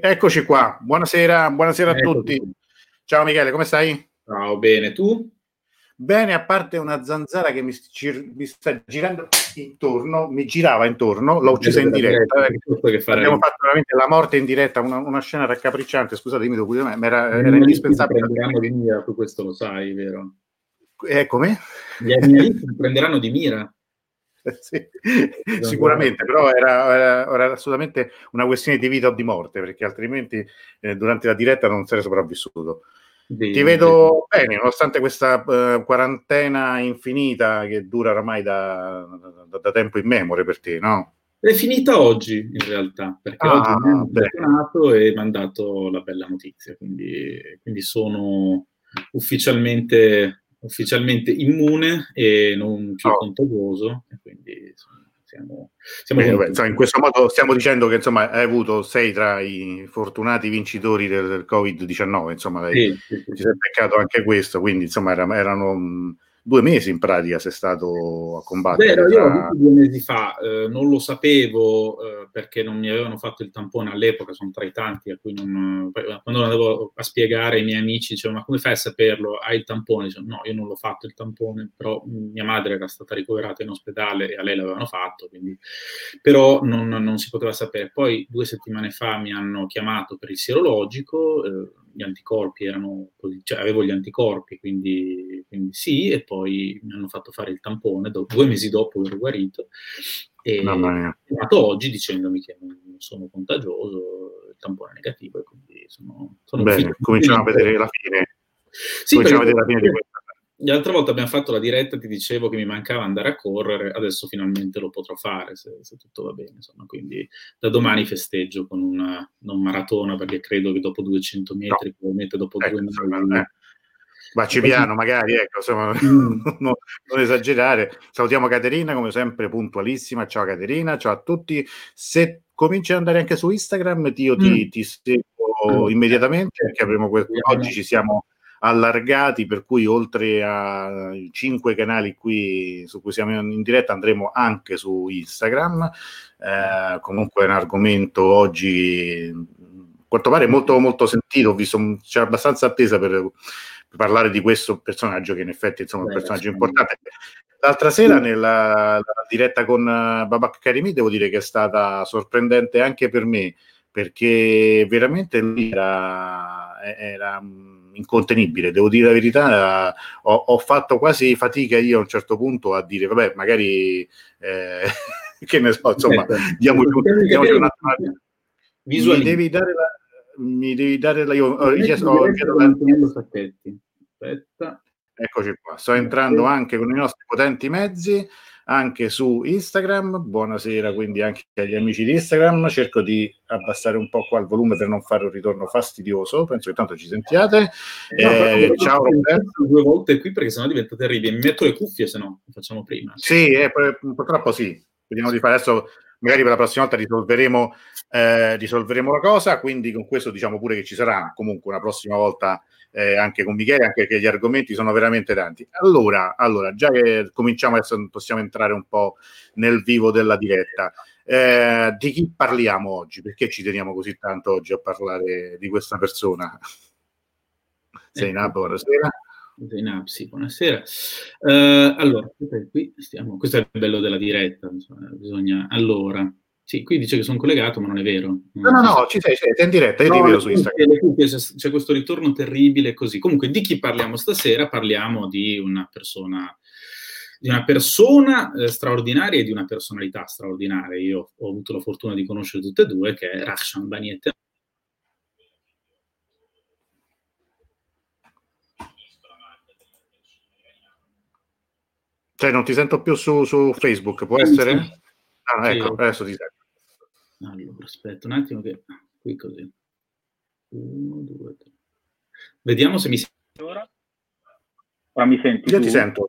Eccoci qua, buonasera, buonasera a tutti. tu. Ciao Michele, come stai? Ciao, bene, tu? Bene, a parte una zanzara che mi, gir- mi sta girando intorno, mi girava intorno, l'ho uccisa in diretta. eh. Abbiamo fatto veramente la morte in diretta, una, una scena raccapricciante, scusatemi, dopo me, ma era, era indispensabile. prenderanno di mira, tu questo lo sai, vero? Eh, come? Gli animalisti ti prenderanno di mira. Sì, sicuramente, però era, era- era assolutamente una questione di vita o di morte, perché altrimenti eh, durante la diretta non sarei sopravvissuto. Di- Ti vedo bene, nonostante questa eh, quarantena infinita che dura oramai da, da- da tempo immemore per te, no? È finita oggi, in realtà, perché Ah, oggi mi hanno telefonato e mi hanno dato la bella notizia, quindi, quindi sono ufficialmente, ufficialmente immune e non più Oh. contagioso, e quindi siamo, siamo Bene, vabbè, insomma, in questo modo stiamo dicendo che insomma, hai avuto, sei tra i fortunati vincitori del, del Covid-19, insomma, hai- Sì, sì, sì, ci sì. sei beccato anche questo, quindi insomma era- erano mh, due mesi in pratica sei stato a combattere. Vero, io l'ho tra- visto due mesi fa, eh, non lo sapevo eh, perché non mi avevano fatto il tampone all'epoca, sono tra i tanti a cui non... poi, Quando andavo a spiegare ai miei amici, dicevano ma come fai a saperlo? Hai il tampone? Dicevo, no, io non l'ho fatto il tampone, però mia madre era stata ricoverata in ospedale e a lei l'avevano fatto, quindi... però non, non si poteva sapere. Poi due settimane fa mi hanno chiamato per il serologico, eh, gli anticorpi erano, cioè avevo gli anticorpi, quindi, quindi sì, e poi mi hanno fatto fare il tampone, do- due mesi dopo ero guarito, e hanno chiamato oggi dicendomi che non sono contagioso, il tampone è negativo e quindi sono, sono Bene, cominciamo a vedere la fine. Sì, cominciamo a vedere la fine di questa. L'altra volta abbiamo fatto la diretta, ti dicevo che mi mancava andare a correre, adesso finalmente lo potrò fare se, se tutto va bene. Insomma, quindi da domani festeggio con una non maratona perché credo che dopo 200 metri, probabilmente dopo Ecco, due insomma, mesi, eh. Vacci piano, magari, ecco, insomma, Mm. non, non esagerare. Salutiamo Caterina, come sempre, puntualissima. Ciao Caterina, ciao a tutti. Se cominci ad andare anche su Instagram, io ti, Mm. ti seguo Mm. immediatamente, perché avremo que- Vogliamo- oggi ci siamo allargati, per cui oltre ai cinque canali qui su cui siamo in diretta andremo anche su Instagram. Eh, comunque è un argomento oggi, a quanto pare, molto, molto sentito. Ho visto, c'è abbastanza attesa per per parlare di questo personaggio che in effetti insomma, è un personaggio importante. L'altra sera nella, la diretta con eh, Babak Karimi devo dire che è stata sorprendente anche per me perché veramente lui era, era mm, incontenibile, devo dire la verità, ho, ho fatto quasi fatica io a un certo punto a dire vabbè magari eh, che ne so, insomma, diamoci, capire un attimo. Mi devi dare la, mi devi dare la, io, ho richiesto- ho diretta chiesto con la- Antonello Sacchetti. Aspetta. Eccoci qua, sto entrando anche con i nostri potenti mezzi, anche su Instagram. Buonasera quindi anche agli amici di Instagram. Cerco di abbassare un po' qua il volume per non fare un ritorno fastidioso. Penso che tanto ci sentiate. No, Eh, ciao Roberto. due volte qui perché sennò diventa terribile. Mi metto le cuffie, se no lo facciamo prima. Sì, eh, pur- purtroppo sì. Vediamo di fare adesso. Magari per la prossima volta risolveremo, eh, risolveremo la cosa. Quindi con questo diciamo pure che ci sarà comunque una prossima volta eh, anche con Michele, anche perché gli argomenti sono veramente tanti. Allora, allora, già che cominciamo adesso, possiamo entrare un po' nel vivo della diretta. Eh, di chi parliamo oggi? Perché ci teniamo così tanto oggi a parlare di questa persona? Zainab, Ecco. buonasera. Zainab, sì, buonasera. Eh, allora, qui stiamo, questo è il bello della diretta, insomma, bisogna, allora, Sì, qui dice che sono collegato, ma non è vero. No, no, no, ci sei, sei, sei in diretta, io no, ti vedo su Instagram. C'è questo ritorno terribile così. Comunque, di chi parliamo stasera? Parliamo di una persona, di una persona eh, straordinaria e di una personalità straordinaria. Io ho avuto la fortuna di conoscere tutte e due, che è Rakshan Baniete. Cioè, non ti sento più su, su Facebook, può essere? Ah, ecco, adesso ti sento. Allora, aspetta un attimo che qui così. Uno, due, tre. Vediamo se mi senti ora. Ora mi senti? Io tu? ti sento.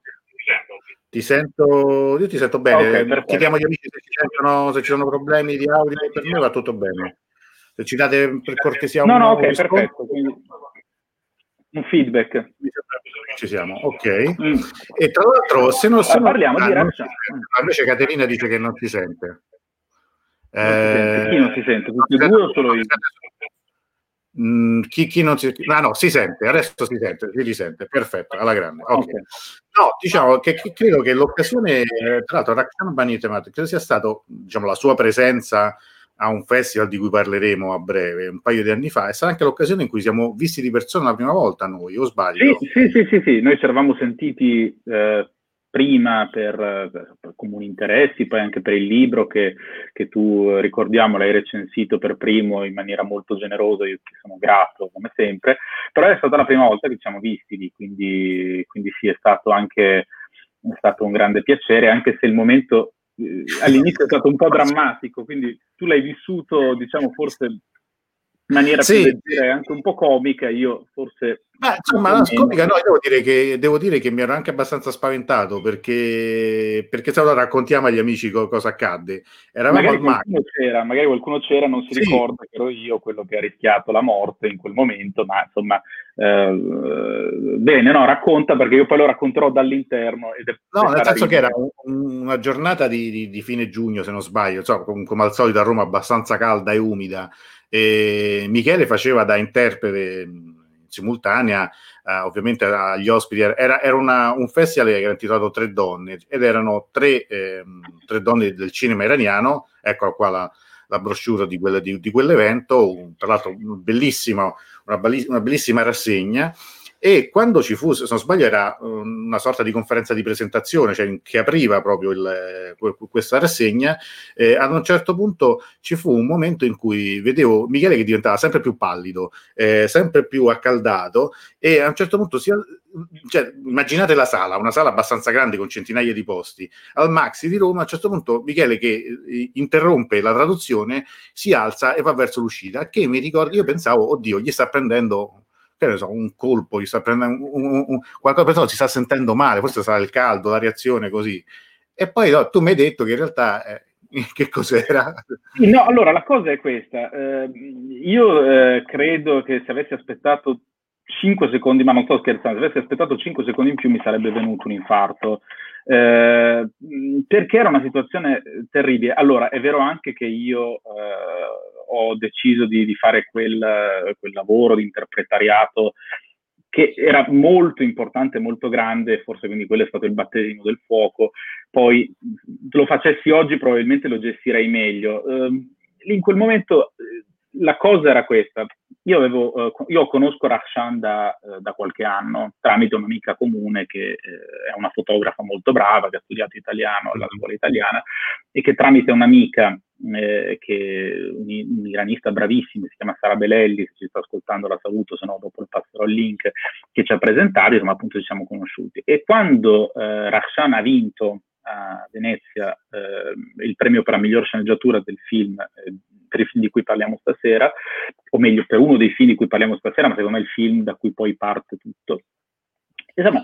Ti sento, io ti sento bene. Okay, Chiediamo agli amici se ci, sentono, se ci sono problemi di audio per me va tutto bene. Se ci date per cortesia un No, no, ok, rispondo. perfetto. Quindi un feedback. Ci siamo, ok. Mm. E tra l'altro, se non, se parliamo ah, di non invece Caterina dice che non si sente. Non eh, chi non si sente? Tutti e due o solo io? Mm, chi, chi, non si ah, no, si sente, adesso si sente, si risente, perfetto, alla grande. Okay. Okay. No, diciamo che, che, credo che l'occasione, eh, tra l'altro, Rakhan Banitemat, credo sia stato diciamo, la sua presenza a un festival di cui parleremo a breve, un paio di anni fa, è stata anche l'occasione in cui siamo visti di persona la prima volta noi, o sbaglio? Sì, sì, sì, sì, sì. noi ci eravamo sentiti eh, prima per, per, comuni interessi, poi anche per il libro che, che, tu, ricordiamo, l'hai recensito per primo in maniera molto generosa, io ti sono grato come sempre, però è stata la prima volta che ci siamo visti lì, quindi, quindi sì, è stato anche è stato un grande piacere, anche se il momento eh, all'inizio è stato un po' drammatico, quindi tu l'hai vissuto, diciamo, forse in maniera sì. anche un po' comica, io forse Beh, insomma, la comica, no, devo dire, che, devo dire che mi ero anche abbastanza spaventato perché, perché se allora raccontiamo agli amici co- cosa accadde. Eravamo magari, qualcuno c'era, magari qualcuno c'era, non si sì. ricorda che ero io quello che ha rischiato la morte in quel momento, ma insomma, eh, bene, no, racconta perché io poi lo racconterò dall'interno. Ed è no, nel senso che era un, una giornata di, di, di, fine giugno, se non sbaglio, insomma, come al solito a Roma abbastanza calda e umida. E Michele faceva da interprete simultanea, eh, ovviamente agli ospiti. Era, era una, un festival che era intitolato Tre Donne ed erano tre, eh, tre donne del cinema iraniano. Ecco qua la, la brochure di, quelle, di, di quell'evento, tra l'altro bellissimo, una, una bellissima rassegna e quando ci fu, se non sbaglio, era um, una sorta di conferenza di presentazione, cioè che apriva proprio il, questa rassegna, eh, ad un certo punto ci fu un momento in cui vedevo Michele che diventava sempre più pallido, eh, sempre più accaldato e a un certo punto si, cioè, immaginate la sala, una sala abbastanza grande con centinaia di posti, al Maxi di Roma, a un certo punto Michele che eh, interrompe la traduzione si alza e va verso l'uscita, che mi ricordo, io pensavo, oddio, gli sta prendendo che ne so, un colpo, gli sta prendendo un, un, un, qualcosa, persona si sta sentendo male, forse sarà il caldo, la reazione così. E poi no, tu mi hai detto che in realtà eh, che cos'era? No, allora la cosa è questa. Eh, io eh, credo che se avessi aspettato 5 secondi, ma non sto scherzando, se avessi aspettato 5 secondi in più mi sarebbe venuto un infarto. Eh, perché era una situazione terribile. Allora, è vero anche che io eh, ho deciso di, di fare quel, quel, lavoro di interpretariato che era molto importante, molto grande, forse quindi quello è stato il battesimo del fuoco. Poi lo facessi oggi probabilmente lo gestirei meglio. Uh, in quel momento la cosa era questa. Io, avevo, uh, io conosco Rakshan da, uh, da, qualche anno tramite un'amica comune che uh, è una fotografa molto brava, che ha studiato italiano alla scuola italiana e che tramite un'amica eh, che un, un, iranista bravissimo, si chiama Sara Belelli, se ci sta ascoltando la saluto, se no dopo il passerò il link, che ci ha presentato, insomma appunto ci siamo conosciuti. E quando eh, Rakshan ha vinto a Venezia eh, il premio per la miglior sceneggiatura del film, eh, per il film di cui parliamo stasera, o meglio per uno dei film di cui parliamo stasera, ma secondo me è il film da cui poi parte tutto. Insomma,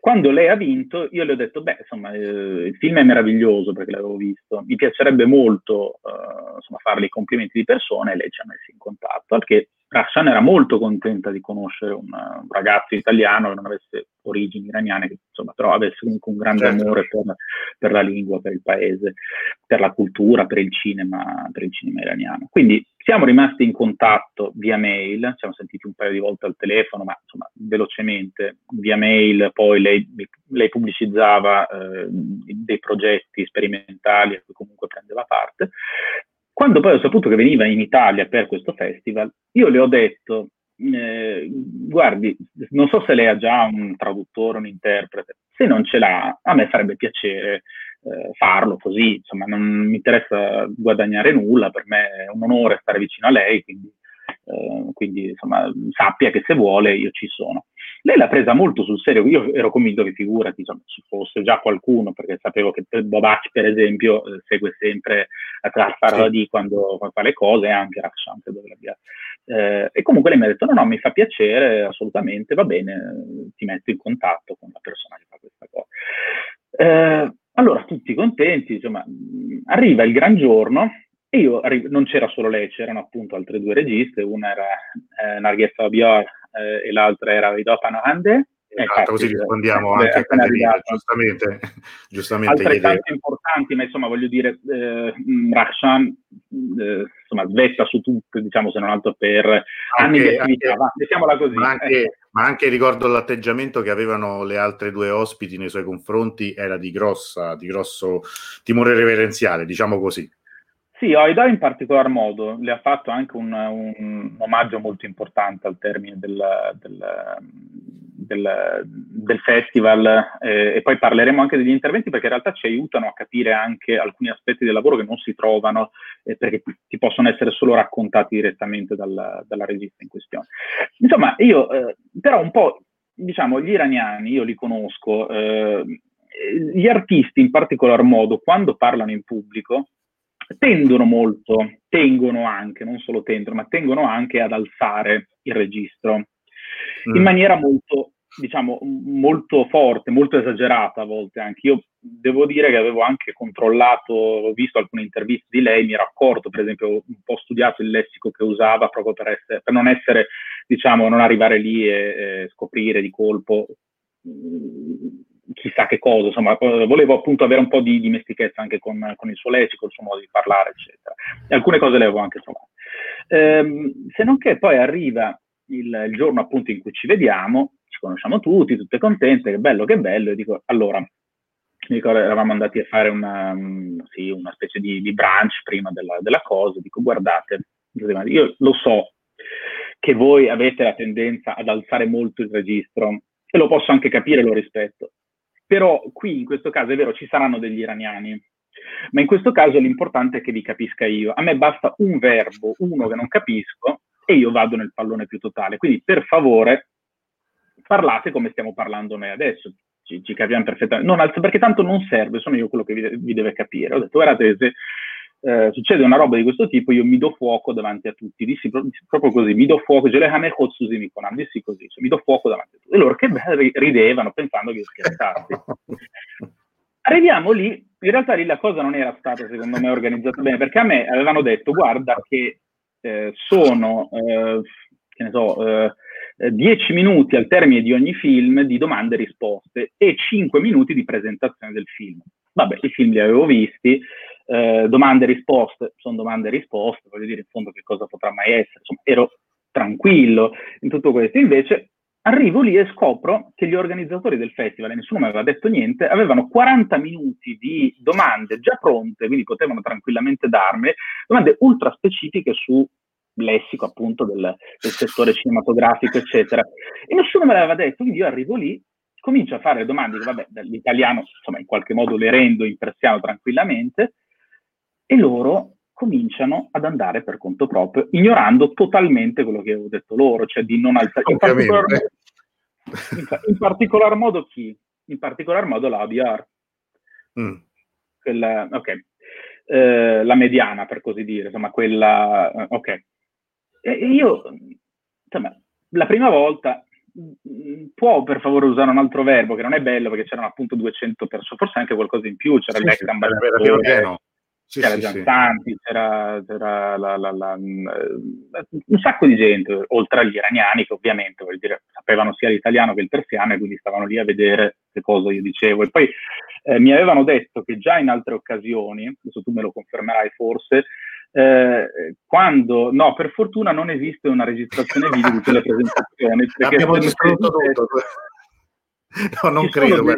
quando lei ha vinto, io le ho detto, beh, insomma, eh, il film è meraviglioso perché l'avevo visto, mi piacerebbe molto eh, insomma, farle i complimenti di persona e lei ci ha messo in contatto, al che Rashan era molto contenta di conoscere un, un, ragazzo italiano che non avesse origini iraniane, che insomma però avesse comunque un grande certo. amore per, per, la lingua, per il paese, per la cultura, per il cinema, per il cinema iraniano. Quindi siamo rimasti in contatto via mail, ci siamo sentiti un paio di volte al telefono, ma insomma velocemente via mail, poi lei, lei pubblicizzava eh, dei progetti sperimentali a cui comunque prendeva parte quando poi ho saputo che veniva in Italia per questo festival, io le ho detto, eh, guardi, non so se lei ha già un traduttore, un interprete, se non ce l'ha, a me farebbe piacere eh, farlo così, insomma, non mi interessa guadagnare nulla, per me è un onore stare vicino a lei, quindi eh, quindi insomma sappia che se vuole io ci sono. Lei l'ha presa molto sul serio, io ero convinto che figurati insomma, ci fosse già qualcuno, perché sapevo che Bobac per esempio eh, segue sempre a Trasfar sì. quando, quando, fa le cose, anche Rakshan credo l'abbia. Eh, e comunque lei mi ha detto no no mi fa piacere assolutamente, va bene, ti metto in contatto con la persona che fa questa cosa. Eh, allora tutti contenti, insomma, arriva il gran giorno e io non c'era solo lei, c'erano appunto altre due registe, una era eh, Narghesa Bior eh, e l'altra era Vidò Panohande. Esatto, così rispondiamo eh, anche a Caterina, giustamente, giustamente altrettanto importanti, ma insomma voglio dire, eh, Rakshan eh, insomma svetta su tutto, diciamo se non altro per anche, anni di attività, anche, mettiamola così. Ma anche, ma anche, ricordo l'atteggiamento che avevano le altre due ospiti nei suoi confronti era di grossa, di grosso timore reverenziale, diciamo così. Sì, Oida in particolar modo le ha fatto anche un, un omaggio molto importante al termine del, del, del, del festival eh, e poi parleremo anche degli interventi perché in realtà ci aiutano a capire anche alcuni aspetti del lavoro che non si trovano eh, perché ti possono essere solo raccontati direttamente dal, dalla regista in questione. Insomma, io eh, però un po', diciamo, gli iraniani, io li conosco, eh, gli artisti in particolar modo, quando parlano in pubblico, tendono molto, tengono anche, non solo tendono, ma tengono anche ad alzare il registro mm. in maniera molto, diciamo, molto forte, molto esagerata a volte anche. Io devo dire che avevo anche controllato, ho visto alcune interviste di lei, mi ero accorto, per esempio, un po' studiato il lessico che usava proprio per, essere, per non essere, diciamo, non arrivare lì e, e scoprire di colpo chissà che cosa, insomma, eh, volevo appunto avere un po' di dimestichezza anche con, con il suo lessico, il suo modo di parlare, eccetera. E alcune cose le avevo anche trovate. Ehm, se non che poi arriva il, il, giorno appunto in cui ci vediamo, ci conosciamo tutti, tutte contente, che bello, che bello, e dico, allora, mi ricordo, eravamo andati a fare una, um, sì, una specie di, di, brunch prima della, della cosa, dico, guardate, io lo so che voi avete la tendenza ad alzare molto il registro e lo posso anche capire, lo rispetto. Però qui in questo caso è vero, ci saranno degli iraniani, ma in questo caso l'importante è che vi capisca io. A me basta un verbo, uno che non capisco, e io vado nel pallone più totale. Quindi per favore parlate come stiamo parlando noi adesso. Ci, ci capiamo perfettamente. Non alzo, perché tanto non serve, sono io quello che vi, vi deve capire. Ho detto, guardate, se eh, succede una roba di questo tipo, io mi do fuoco davanti a tutti, dissi, pro- proprio così, mi do fuoco, dissi così, cioè, mi do fuoco davanti a tutti. E loro che bello ridevano pensando che io scherzassi. Arriviamo lì, in realtà lì la cosa non era stata secondo me organizzata bene, perché a me avevano detto guarda che eh, sono, eh, che ne so, eh, 10 minuti al termine di ogni film di domande e risposte e 5 minuti di presentazione del film. Vabbè, i film li avevo visti, eh, domande e risposte sono domande e risposte, voglio dire in fondo che cosa potrà mai essere, insomma, ero tranquillo in tutto questo. Invece arrivo lì e scopro che gli organizzatori del festival, e nessuno mi aveva detto niente, avevano 40 minuti di domande già pronte, quindi potevano tranquillamente darmi domande ultra specifiche su lessico appunto del, del settore cinematografico, eccetera. E nessuno me l'aveva detto, quindi io arrivo lì comincio a fare domande che, vabbè, dall'italiano, insomma, in qualche modo le rendo in persiano tranquillamente, e loro cominciano ad andare per conto proprio, ignorando totalmente quello che avevo detto loro, cioè di non alzare. In particolar, in, in particolar, modo chi? In particolar modo la ABR. Mm. Quella, ok. Eh, la mediana, per così dire, insomma, quella... Eh, ok. E io, insomma, la prima volta mm, può per favore usare un altro verbo che non è bello perché c'erano appunto 200 persone, forse anche qualcosa in più, c'era sì, l'ex sì, ambasciatore, sì, c'era sì, Giansanti, sì. c'era, c'era la, la, la, mm, eh, un sacco di gente, oltre agli iraniani che ovviamente dire, sapevano sia l'italiano che il persiano e quindi stavano lì a vedere che cosa io dicevo. E poi eh, mi avevano detto che già in altre occasioni, adesso tu me lo confermerai forse, eh, quando, no, per fortuna non esiste una registrazione video di quelle presentazioni. Abbiamo distrutto tutto. No, non credo. Dei,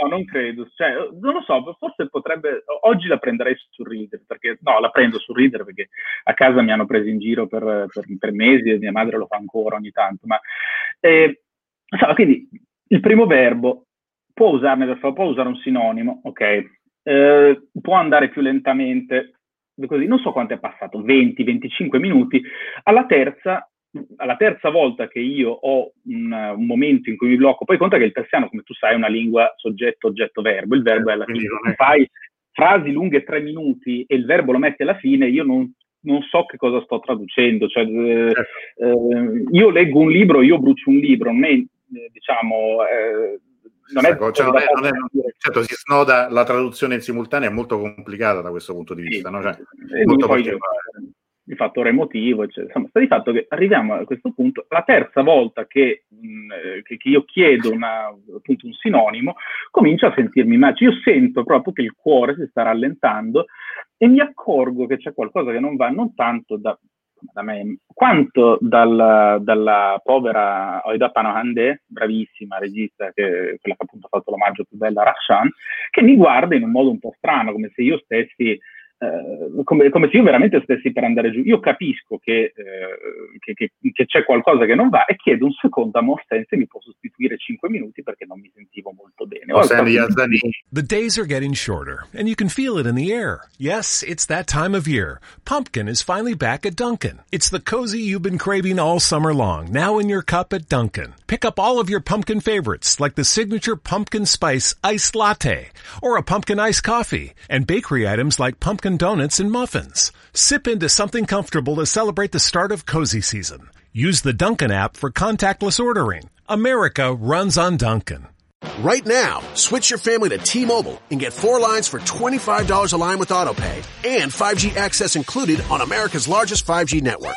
No, non credo. Cioè, non lo so, forse potrebbe. Oggi la prenderei su Reader, perché no, la prendo su Reader perché a casa mi hanno preso in giro per, per, per mesi e mia madre lo fa ancora ogni tanto. Ma eh, so, quindi il primo verbo può usarne può usare un sinonimo, ok? Eh, può andare più lentamente, così, non so quanto è passato, 20-25 minuti. Alla terza alla terza volta che io ho un, un, momento in cui mi blocco, poi conta che il persiano, come tu sai, è una lingua soggetto, oggetto, verbo. Il verbo è alla fine. Se fai frasi lunghe tre minuti e il verbo lo metti alla fine, io non, non so che cosa sto traducendo. Cioè, eh, eh, io leggo un libro, io brucio un libro, non è, eh, diciamo... Eh, non è, cioè, non è, non è, certo, si snoda la traduzione in simultanea, è molto complicata da questo punto di vista. Sì, no? cioè, molto particolare il fattore emotivo, eccetera. Insomma, sta di fatto che arriviamo a questo punto, la terza volta che, mh, mm, eh, che, che io chiedo una, appunto un sinonimo, comincio a sentirmi male. Io sento proprio che il cuore si sta rallentando e mi accorgo che c'è qualcosa che non va, non tanto da, da me, quanto dal, dalla povera Oida Panohande, bravissima regista, che, quella che appunto ha fatto l'omaggio più bella a Rashan, che mi guarda in un modo un po' strano, come se io stessi eh, come, come, se io veramente stessi per andare giù. Io capisco che, eh, che, che, che, c'è qualcosa che non va e chiedo un secondo a Mosten se mi può sostituire 5 minuti perché non mi sentivo molto bene. The days are getting shorter and you can feel it in the air. Yes, it's that time of year. Pumpkin is finally back at Dunkin'. It's the cozy you've been craving all summer long, now in your cup at Dunkin'. Pick up all of your pumpkin favorites like the signature pumpkin spice iced latte or a pumpkin iced coffee and bakery items like pumpkin Dunkin' Donuts and muffins. Sip into something comfortable to celebrate the start of cozy season. Use the Dunkin' app for contactless ordering. America runs on Dunkin'. Right now, switch your family to T-Mobile and get four lines for $25 a line with AutoPay and 5G access included on America's largest 5G network.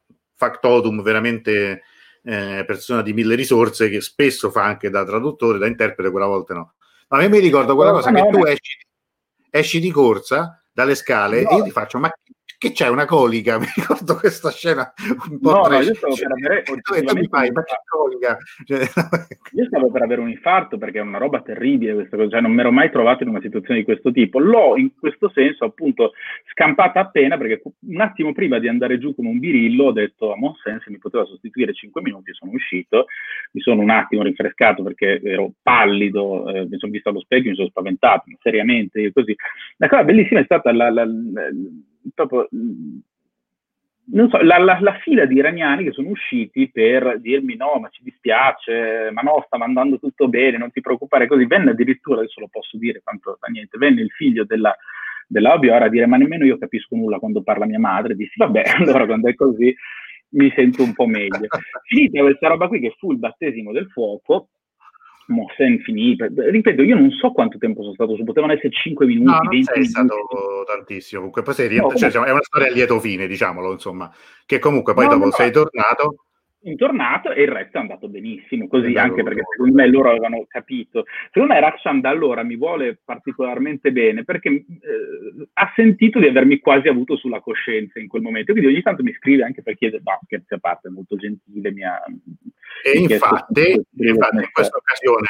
factotum veramente eh, persona di mille risorse che spesso fa anche da traduttore, da interprete, quella volta no. Ma a me mi ricordo quella cosa che tu esci, esci di corsa dalle scale no. e io ti faccio ma che c'è una colica, mi ricordo questa scena un po' no, no, io stavo per avere mi fai, ma che colica? Cioè, io stavo per avere un infarto perché è una roba terribile questa cosa, cioè non mi ero mai trovato in una situazione di questo tipo. L'ho in questo senso appunto scampata appena perché un attimo prima di andare giù come un birillo ho detto a Monsen se mi poteva sostituire 5 minuti, sono uscito, mi sono un attimo rinfrescato perché ero pallido, eh, mi sono visto allo specchio, mi sono spaventato, seriamente, così. La cosa bellissima è stata la, la, la proprio, non so, la, la, la, fila di iraniani che sono usciti per dirmi no, ma ci dispiace, ma no, stava andando tutto bene, non ti preoccupare così. Venne addirittura, adesso lo posso dire, tanto fa niente, venne il figlio della, della a dire ma nemmeno io capisco nulla quando parla mia madre. Dissi vabbè, allora quando è così mi sento un po' meglio. Finita questa roba qui che fu il battesimo del fuoco, Mossen finì. Ripeto, io non so quanto tempo sono stato su, potevano essere 5 minuti. No, non sei stato tantissimo. Comunque, poi sei rientrato, no, cioè, è una storia a lieto fine, diciamolo, insomma, che comunque poi no, dopo no, sei tornato tornato e il resto è andato benissimo, così anche perché secondo me loro avevano capito. Secondo me Rakshan da allora mi vuole particolarmente bene perché eh, ha sentito di avermi quasi avuto sulla coscienza in quel momento, quindi ogni tanto mi scrive anche per chiedere, no, scherzi a parte, è molto gentile, mi ha... E mi infatti, infatti in questa occasione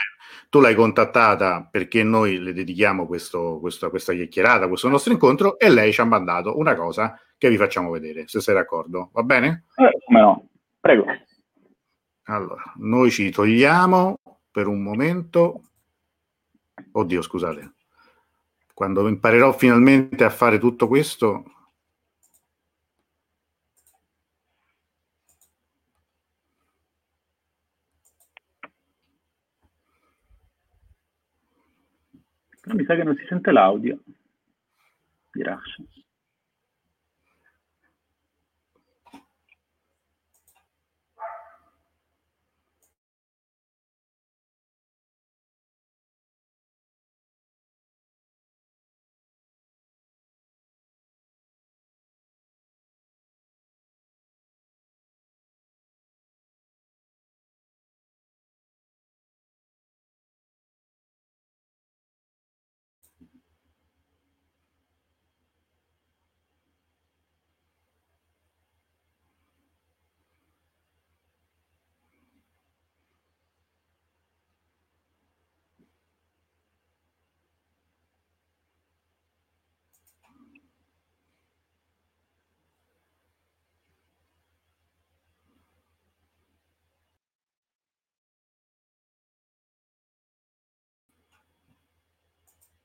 tu l'hai contattata perché noi le dedichiamo questo, questo, questa chiacchierata, questo nostro incontro e lei ci ha mandato una cosa che vi facciamo vedere, se sei d'accordo, va bene? Eh, come no. Prego. Allora, noi ci togliamo per un momento. Oddio, scusate. Quando imparerò finalmente a fare tutto questo, mi sa che non si sente l'audio di Rush.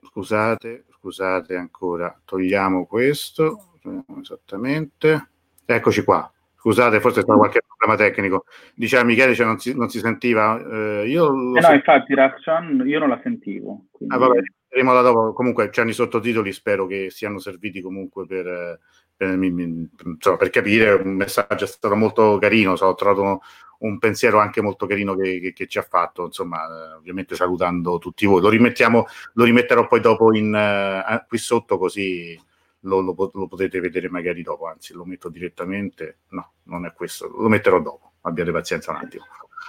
Scusate, scusate ancora, togliamo questo, esattamente, eccoci qua. Scusate, forse c'è qualche problema tecnico. Diceva Michele, cioè non, si, non si sentiva. Eh, io eh no, infatti, Raxan, io non la sentivo. Quindi... Ah, vabbè, da dopo. Comunque, c'hanno i sottotitoli, spero che siano serviti comunque per, per, insomma, per capire. Un messaggio è stato molto carino, so, ho trovato un pensiero anche molto carino che, che, che ci ha fatto, insomma, eh, ovviamente salutando tutti voi. Lo, rimettiamo, lo rimetterò poi dopo in, uh, qui sotto così lo, lo, lo, potete vedere magari dopo, anzi lo metto direttamente, no, non è questo, lo metterò dopo, abbiate pazienza un attimo.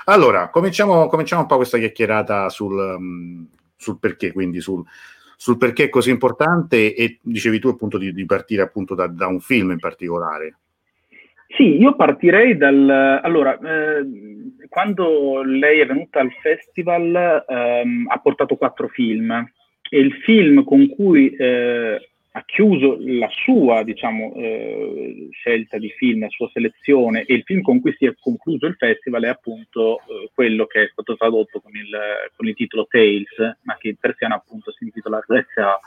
Allora, cominciamo, cominciamo un po' questa chiacchierata sul, um, sul perché, quindi sul, sul, perché è così importante e dicevi tu appunto di, di partire appunto da, da un film in particolare. Sì, io partirei dal... Allora, eh, quando lei è venuta al festival ehm, ha portato quattro film e il film con cui eh, ha chiuso la sua diciamo, eh, scelta di film, la sua selezione e il film con cui si è concluso il festival è appunto eh, quello che è stato tradotto con il, con il titolo Tales, ma che in persiano appunto si intitola RSA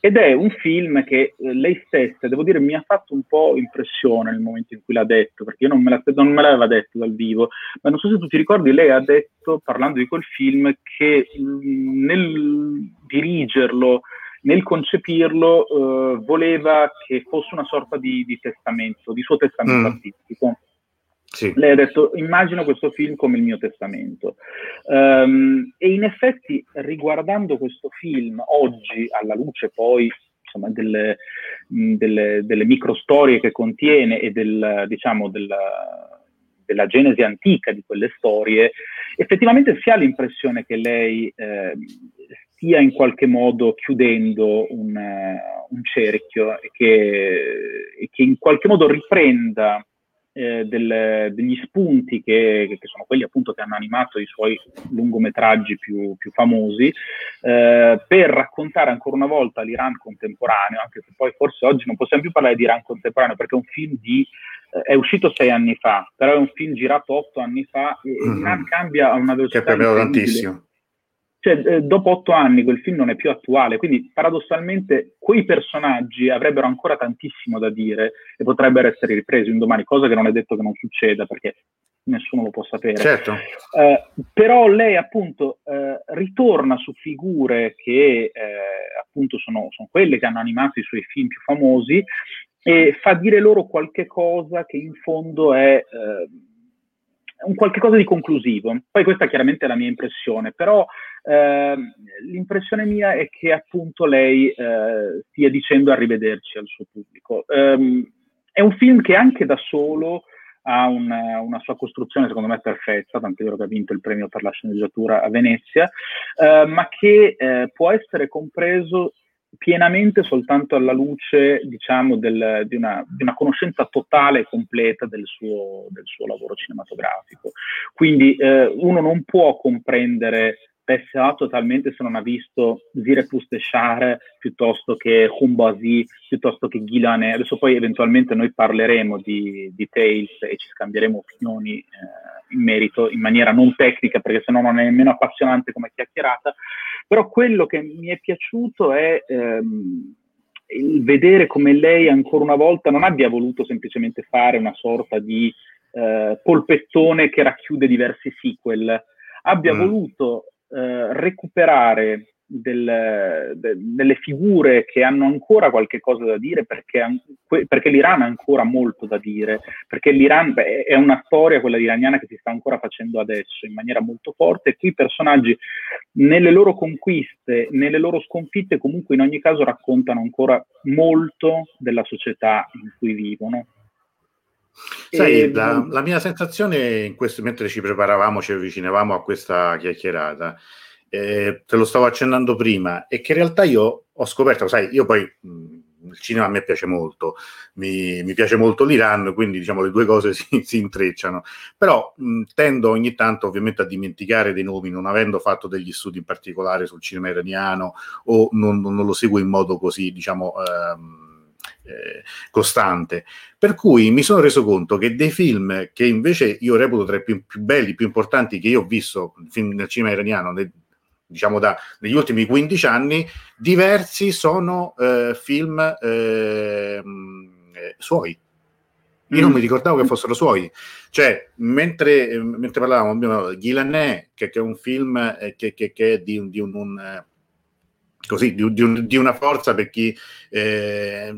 ed è un film che eh, lei stessa, devo dire, mi ha fatto un po' impressione nel momento in cui l'ha detto, perché io non me, la, non me l'aveva detto dal vivo, ma non so se tu ti ricordi, lei ha detto, parlando di quel film, che mh, nel dirigerlo, nel concepirlo, eh, voleva che fosse una sorta di, di testamento, di suo testamento mm. artistico. Sì. Lei ha detto, immagino questo film come il mio testamento. Um, e in effetti, riguardando questo film, oggi, alla luce poi insomma, delle, delle, delle microstorie che contiene e del, diciamo, della, della, genesi antica di quelle storie, effettivamente si ha l'impressione che lei eh, stia in qualche modo chiudendo un, un cerchio e che, e che in qualche modo riprenda eh, del, degli spunti che, che, sono quelli appunto che hanno animato i suoi lungometraggi più, più famosi, eh, per raccontare ancora una volta l'Iran contemporaneo, anche se poi forse oggi non possiamo più parlare di Iran contemporaneo perché è un film di eh, è uscito sei anni fa, però è un film girato otto anni fa e mm-hmm. l'Iran cambia a una velocità. Che è proprio tantissimo cioè, eh, dopo otto anni quel film non è più attuale, quindi paradossalmente quei personaggi avrebbero ancora tantissimo da dire e potrebbero essere ripresi un domani, cosa che non è detto che non succeda perché nessuno lo può sapere. Certo. Eh, però lei appunto eh, ritorna su figure che eh, appunto sono, sono, quelle che hanno animato i suoi film più famosi e fa dire loro qualche cosa che in fondo è eh, un qualche cosa di conclusivo. Poi questa chiaramente è la mia impressione, però eh, l'impressione mia è che appunto lei eh, stia dicendo arrivederci al suo pubblico. Um, è un film che anche da solo ha una, una, sua costruzione secondo me perfetta, tant'è vero che ha vinto il premio per la sceneggiatura a Venezia, eh, ma che eh, può essere compreso pienamente soltanto alla luce, diciamo, del, di, una, di, una, conoscenza totale e completa del suo, del suo lavoro cinematografico. Quindi eh, uno non può comprendere PSA totalmente se non ha visto Zire Pusteshar piuttosto che Humbazi, piuttosto che Ghilane. Adesso poi eventualmente noi parleremo di, di Tales e ci scambieremo opinioni eh, in merito in maniera non tecnica perché sennò non è nemmeno appassionante come chiacchierata. Però quello che mi è piaciuto è ehm, il vedere come lei ancora una volta non abbia voluto semplicemente fare una sorta di eh, polpettone che racchiude diversi sequel, abbia mm. voluto eh, recuperare del, de, delle figure che hanno ancora qualche cosa da dire perché, perché, l'Iran ha ancora molto da dire, perché l'Iran beh, è una storia, quella iraniana, che si sta ancora facendo adesso in maniera molto forte e qui i personaggi nelle loro conquiste, nelle loro sconfitte comunque in ogni caso raccontano ancora molto della società in cui vivono. Sai, e... la, la, mia sensazione in questo, mentre ci preparavamo, ci avvicinavamo a questa chiacchierata, eh, te lo stavo accennando prima, è che in realtà io ho scoperto, sai, io poi mh, il cinema a me piace molto, mi, mi, piace molto l'Iran, quindi diciamo le due cose si, si intrecciano, però mh, tendo ogni tanto ovviamente a dimenticare dei nomi, non avendo fatto degli studi in particolare sul cinema iraniano o non, non lo seguo in modo così, diciamo... Ehm, eh, costante. Per cui mi sono reso conto che dei film che invece io reputo tra i più, più belli, più importanti che io ho visto film nel cinema iraniano nel, diciamo da, negli ultimi 15 anni, diversi sono eh, film eh, suoi. Io non mi ricordavo che fossero suoi. Cioè, mentre, mentre parlavamo, Ghilanè, che, che, è un film eh, che, che, che è di, di un, un eh, così, di, di, di, una forza per chi eh,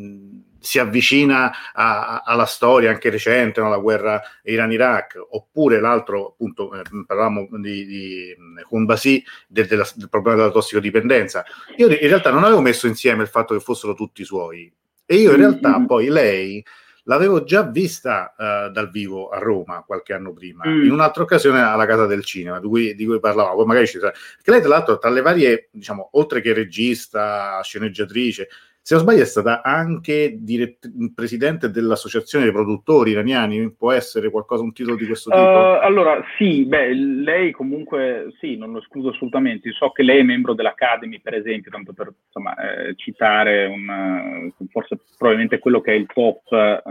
si avvicina a, a, alla storia anche recente, no? la guerra Iran-Iraq, oppure l'altro, appunto, eh, parlavamo di, di Humbasi, del, della, del problema della tossicodipendenza. Io in realtà non avevo messo insieme il fatto che fossero tutti suoi, e io in realtà mm-hmm. poi lei l'avevo già vista uh, dal vivo a Roma qualche anno prima, mm. in un'altra occasione alla Casa del Cinema, di cui, di cui parlavamo. Poi magari ci sarà. Perché lei, tra l'altro, tra le varie, diciamo, oltre che regista, sceneggiatrice, se non sbaglio è stata anche dirett- presidente dell'associazione dei produttori iraniani, può essere qualcosa, un titolo di questo tipo? Uh, allora sì, beh, lei comunque sì, non lo escludo assolutamente, so che lei è membro dell'Academy per esempio, tanto per insomma, eh, citare un, forse probabilmente quello che è il top, eh,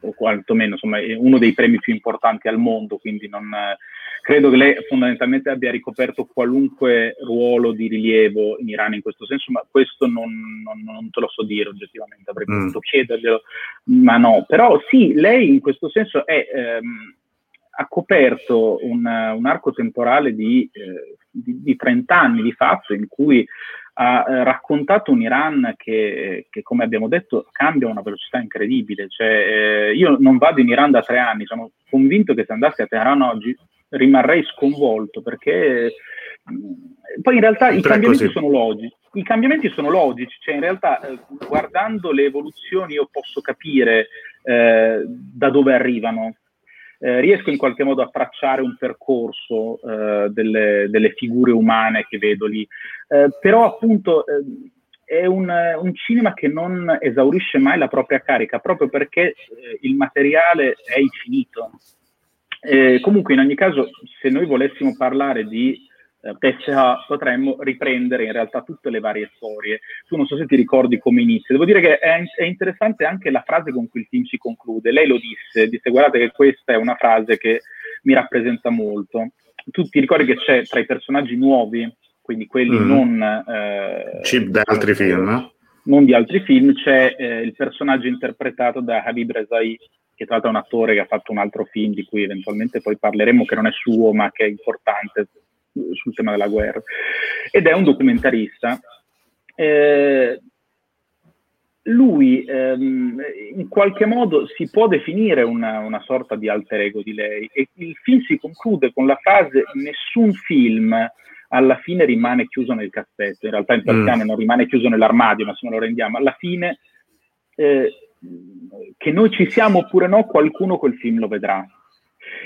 o quantomeno insomma, uno dei premi più importanti al mondo, quindi non... Credo che lei fondamentalmente abbia ricoperto qualunque ruolo di rilievo in Iran in questo senso, ma questo non, non, non te lo so dire oggettivamente, avrei mm. potuto chiederglielo, ma no. Però sì, lei in questo senso è, ehm, ha coperto un, un, arco temporale di, eh, di, di 30 anni di fatto in cui ha eh, raccontato un Iran che, che, come abbiamo detto, cambia a una velocità incredibile. Cioè, eh, io non vado in Iran da tre anni, sono convinto che se andassi a Teheran oggi rimarrei sconvolto perché mm, poi in realtà i cambiamenti sono logici. I cambiamenti sono logici, cioè in realtà eh, guardando le evoluzioni io posso capire eh, da dove arrivano. Eh, riesco in qualche modo a tracciare un percorso eh, delle, delle, figure umane che vedo lì, eh, però appunto eh, è un, un, cinema che non esaurisce mai la propria carica, proprio perché il materiale è infinito. Eh, comunque, in ogni caso, se noi volessimo parlare di eh, PSA, potremmo riprendere in realtà tutte le varie storie. Tu non so se ti ricordi come inizia. Devo dire che è, è, interessante anche la frase con cui il film si conclude. Lei lo disse, disse guardate che questa è una frase che mi rappresenta molto. Tu ti ricordi che c'è tra i personaggi nuovi, quindi quelli mm. non... Eh, Chip da altri film? Non di altri film, c'è eh, il personaggio interpretato da Habib Rezai, che tra l'altro è un attore che ha fatto un altro film di cui eventualmente poi parleremo, che non è suo ma che è importante sul tema della guerra. Ed è un documentarista. Eh, lui ehm, in qualche modo si può definire una, una, sorta di alter ego di lei e il film si conclude con la frase nessun film alla fine rimane chiuso nel cassetto, in realtà in italiano mm. non rimane chiuso nell'armadio, ma se non lo rendiamo, alla fine eh, che noi ci siamo oppure no, qualcuno quel film lo vedrà.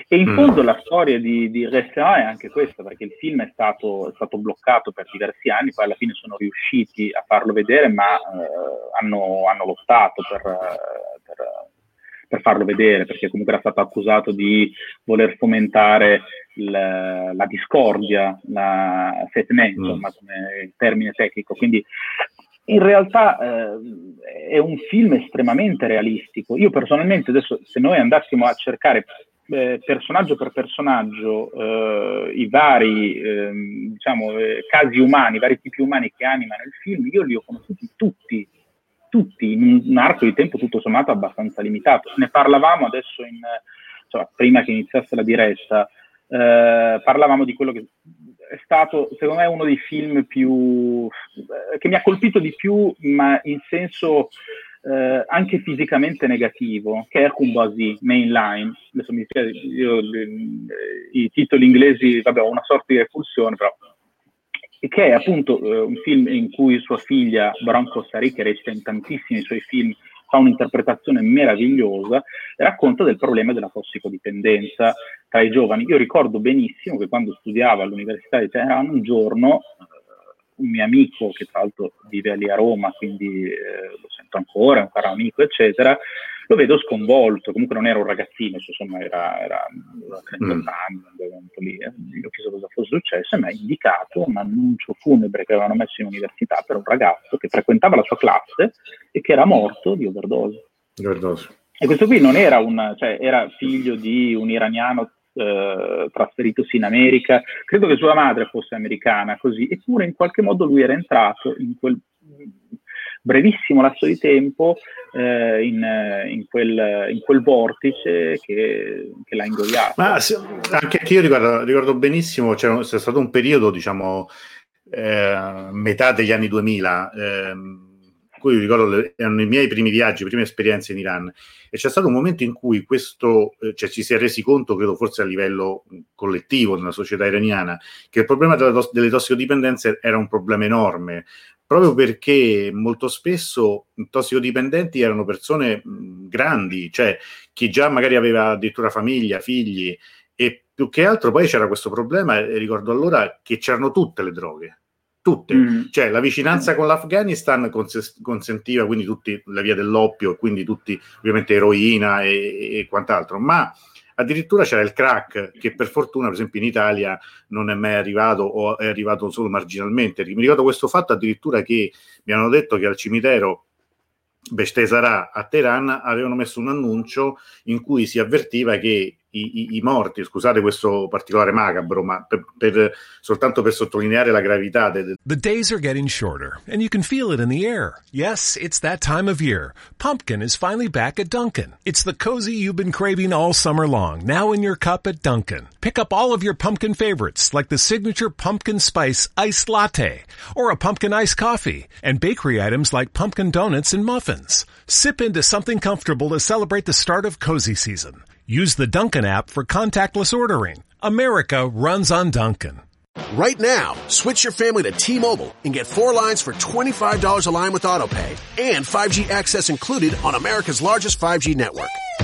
E in mm. fondo la storia di, di Restaurant è anche questa, perché il film è stato, è stato, bloccato per diversi anni, poi alla fine sono riusciti a farlo vedere, ma eh, hanno, hanno, lottato per, per, per, farlo vedere, perché comunque era stato accusato di voler fomentare il, la discordia, la setme, mm. insomma, come termine tecnico. Quindi in realtà eh, è un film estremamente realistico. Io personalmente adesso, se noi andassimo a cercare eh, personaggio per personaggio eh, i vari ehm, diciamo, eh, casi umani, i vari tipi umani che animano il film, io li ho conosciuti tutti, tutti in un arco di tempo tutto sommato abbastanza limitato. Ne parlavamo adesso in, cioè, prima che iniziasse la diretta, eh, parlavamo di quello che è stato, secondo me, uno dei film più eh, che mi ha colpito di più, ma in senso eh, anche fisicamente negativo, che è Kumbasi, Mainline. Adesso mi spiace, io, i titoli inglesi, vabbè, ho una sorta di repulsione, però che è appunto eh, un film in cui sua figlia Bronco Sari, che recita in tantissimi suoi film, fa un'interpretazione meravigliosa racconta del problema della tossicodipendenza tra i giovani. Io ricordo benissimo che quando studiavo all'Università di Teheran un giorno un mio amico che tra l'altro vive lì a Roma, quindi eh, lo sento ancora, è un caro amico, eccetera, lo vedo sconvolto, comunque non era un ragazzino, insomma era, era, era 38 mm. anni, lì, eh. gli ho chiesto cosa fosse successo e mi ha indicato un annuncio funebre che avevano messo in università per un ragazzo che frequentava la sua classe e che era morto di overdose. overdose. E questo qui non era un, cioè era figlio di un iraniano eh, trasferitosi in America, credo che sua madre fosse americana, così, eppure in qualche modo lui era entrato in quel brevissimo lasso di tempo eh, in, in, quel, in, quel, vortice che, che l'ha ingoiato. Ma se, anche io ricordo, ricordo benissimo, c'è, c'è, stato un periodo, diciamo, eh, metà degli anni 2000, eh, cui ricordo erano i miei primi viaggi, le prime esperienze in Iran, e c'è stato un momento in cui questo, eh, cioè ci si è resi conto, credo forse a livello collettivo nella società iraniana, che il problema della, delle tossicodipendenze era un problema enorme, proprio perché molto spesso i tossicodipendenti erano persone grandi, cioè chi già magari aveva addirittura famiglia, figli, e più che altro poi c'era questo problema, ricordo allora che c'erano tutte le droghe, tutte, mm. cioè la vicinanza con l'Afghanistan cons- consentiva quindi tutti la via dell'oppio, quindi tutti ovviamente eroina e, e quant'altro, ma Addirittura c'era il crack che per fortuna, per esempio in Italia, non è mai arrivato o è arrivato solo marginalmente. Mi ricordo questo fatto addirittura che mi hanno detto che al cimitero Bestesarà a Teheran avevano messo un annuncio in cui si avvertiva che i, i, morti, scusate questo particolare macabro, ma per, per, soltanto per sottolineare la gravità. The days are getting shorter, and you can feel it in the air. Yes, it's that time of year. Pumpkin is finally back at Dunkin'. It's the cozy you've been craving all summer long, now in your cup at Dunkin'. Pick up all of your pumpkin favorites, like the signature pumpkin spice iced latte, or a pumpkin iced coffee, and bakery items like pumpkin donuts and muffins. Sip into something comfortable to celebrate the start of cozy season. Use the Duncan app for contactless ordering. America runs on Duncan. Right now, switch your family to T-Mobile and get four lines for $25 a line with AutoPay and 5G access included on America's largest 5G network.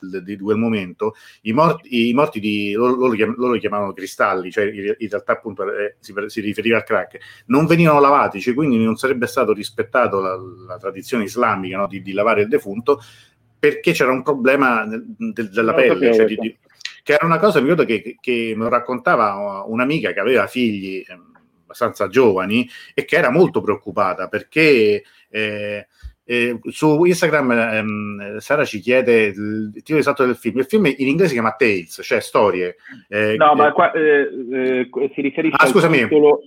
di quel momento, i morti, i morti di loro, loro, li chiamavano cristalli, cioè in realtà appunto eh, si, si, riferiva al crack, non venivano lavati, cioè quindi non sarebbe stato rispettato la, la tradizione islamica no, di, di, lavare il defunto perché c'era un problema del, del, della pelle, cioè di, che era una cosa, mi ricordo che, che me lo raccontava un'amica che aveva figli eh, abbastanza giovani e che era molto preoccupata perché eh, eh, su Instagram ehm, Sara ci chiede il titolo esatto del film. Il film in inglese si chiama Tales, cioè storie. Eh, no, ma qua, eh, eh, si riferisce ah, scusami. al titolo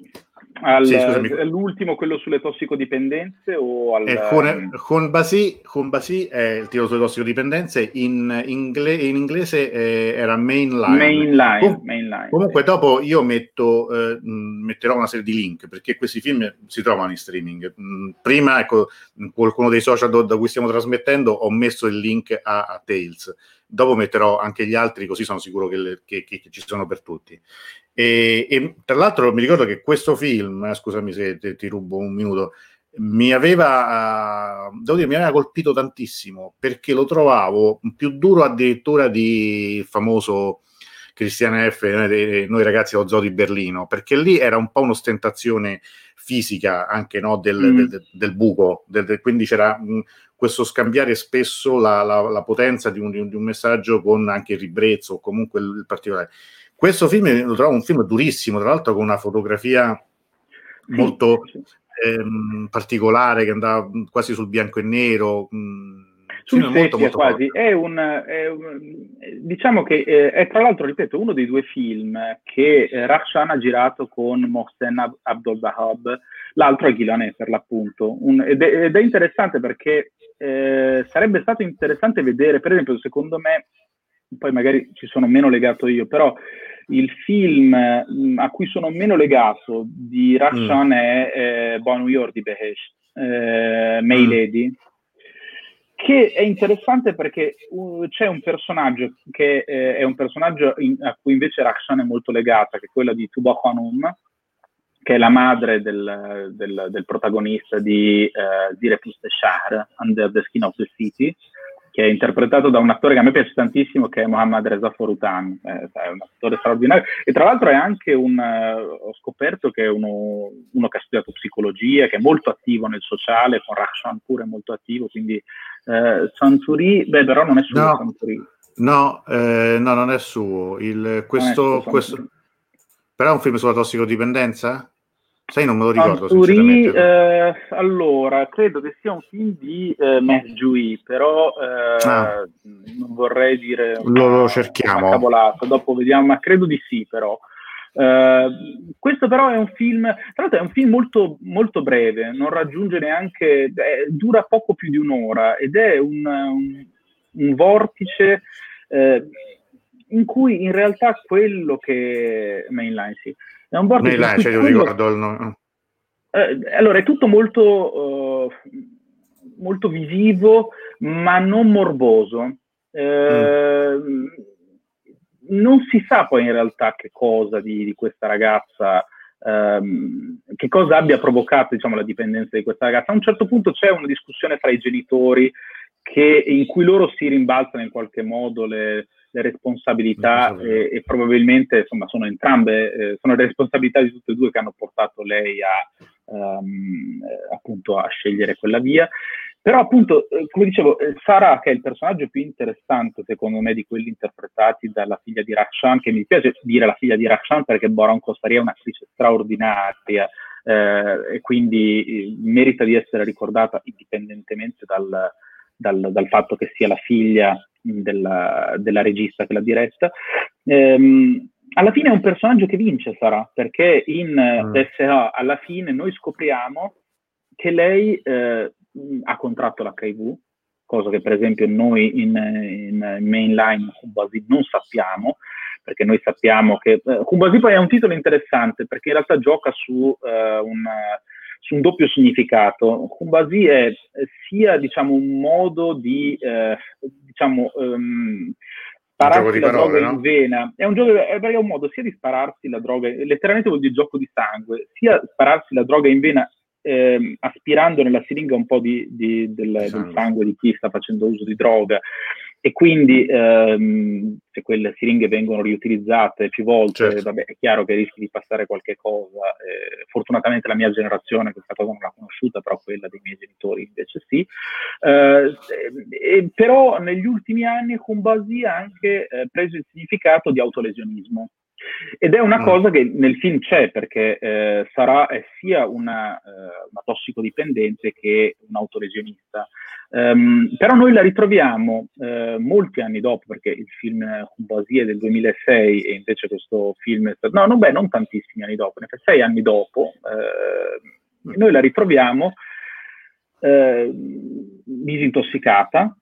al, sì, all'ultimo, quello sulle tossicodipendenze o al... Eh, con, con, Basi, con Basi è il titolo sulle tossicodipendenze, in, ingle, in inglese eh, era Mainline. Mainline, Com- mainline comunque sì. dopo io metto, eh, metterò una serie di link perché questi film si trovano in streaming. Prima, ecco, qualcuno dei social da cui stiamo trasmettendo ho messo il link a, a Tales dopo metterò anche gli altri così sono sicuro che, le, che, che, che ci sono per tutti e, e, tra l'altro mi ricordo che questo film, eh, scusami se ti, ti, rubo un minuto, mi aveva, uh, devo dire, mi aveva colpito tantissimo perché lo trovavo più duro addirittura di famoso Cristiane F, eh, noi ragazzi dello Zoo di Berlino, perché lì era un po' un'ostentazione fisica anche no, del, mm. del, del, del, buco, quindi c'era mh, questo scambiare spesso la, la, la potenza di un, di un, messaggio con anche il ribrezzo o comunque il particolare. Questo film lo trovo un film durissimo, tra l'altro con una fotografia molto ehm, particolare che andava quasi sul bianco e nero. Mh, mm, sul molto, molto quasi. È un, è un, diciamo che eh, è tra l'altro, ripeto, uno dei due film che eh, Rakshan ha girato con Mohsen Ab- Abdul Bahab, l'altro è Ghilanè per l'appunto. Un, ed, è, ed, è, interessante perché eh, sarebbe stato interessante vedere, per esempio, secondo me, poi magari ci sono meno legato io, però il film mh, a cui sono meno legato di Rashan mm. è eh, Bon York di Behesh, eh, May mm. Lady, che è interessante perché uh, c'è un personaggio che eh, è un personaggio in, a cui invece Rashan è molto legata, che è quella di Tuba Khanum, che è la madre del, del, del protagonista di uh, Dire Plus Shahr, Under the Skin of the City, che è interpretato da un attore che a me piace tantissimo, che è Mohammad Reza Forutan, eh, è un attore straordinario. E tra l'altro è anche un, uh, ho scoperto che è uno, uno, che ha studiato psicologia, che è molto attivo nel sociale, con Rakhshan pure molto attivo, quindi uh, Sansuri, beh però non è suo no, Sansuri. No, eh, no, non è suo. Il, questo, è questo, però è un film sulla tossicodipendenza? Sai, non me lo ricordo. Santuri, eh, allora, credo che sia un film di eh, Matt Jui, però eh, ah. non vorrei dire lo, lo cerchiamo. cavolata, dopo vediamo, ma credo di sì, però. Uh, questo però è un film, tra l'altro è un film molto, molto breve, non raggiunge neanche, eh, dura poco più di un'ora ed è un, un, un vortice eh, in cui in realtà quello che mainline sì, è un board Mainline, cioè, quello... ricordo il nome. Eh, allora, è tutto molto, uh, molto visivo, ma non morboso. Eh, mm. Non si sa poi in realtà che cosa di, di questa ragazza, ehm, che cosa abbia provocato diciamo, la dipendenza di questa ragazza. A un certo punto c'è una discussione tra i genitori che, in cui loro si rimbalzano in qualche modo le, le responsabilità e, e, probabilmente insomma sono entrambe, eh, sono le responsabilità di tutte e due che hanno portato lei a, um, appunto a scegliere quella via. Però appunto, eh, come dicevo, eh, Sara, che è il personaggio più interessante secondo me di quelli interpretati dalla figlia di Rakshan, che mi piace dire la figlia di Rakshan perché Boran Costaria è un'attrice straordinaria eh, e quindi eh, merita di essere ricordata indipendentemente dal, dal, dal fatto che sia la figlia della, della regista che l'ha diretta. Ehm, alla fine è un personaggio che vince, Sarà, perché in mm. SH alla fine noi scopriamo che lei eh, ha contratto l'HIV, cosa che per esempio noi in, in mainline Humbasi non sappiamo, perché noi sappiamo che eh, poi è un titolo interessante perché in realtà gioca su eh, un un doppio significato. Kumbasi è sia diciamo, un modo di eh, diciamo, um, spararsi la parole, droga no? in vena, è un, gioco, è, un modo sia di spararsi la droga, letteralmente vuol dire gioco di sangue, sia spararsi la droga in vena eh, aspirando nella siringa un po' di, di, del, del, sangue di chi sta facendo uso di droga e quindi ehm, se quelle siringhe vengono riutilizzate più volte, certo. vabbè, è chiaro che rischi di passare qualche cosa. Eh, fortunatamente la mia generazione questa cosa non l'ha conosciuta, però quella dei miei genitori invece sì. Eh, eh, però negli ultimi anni Kumbasi ha anche eh, preso il significato di autolesionismo. Ed è una mm. cosa che nel film c'è perché eh, Sarà è sia una, eh, una tossicodipendente che un autolesionista. Um, però noi la ritroviamo eh, molti anni dopo, perché il film è del 2006 e invece questo film è stato... No, no beh, non tantissimi anni dopo, sei anni dopo, eh, noi la ritroviamo eh, disintossicata,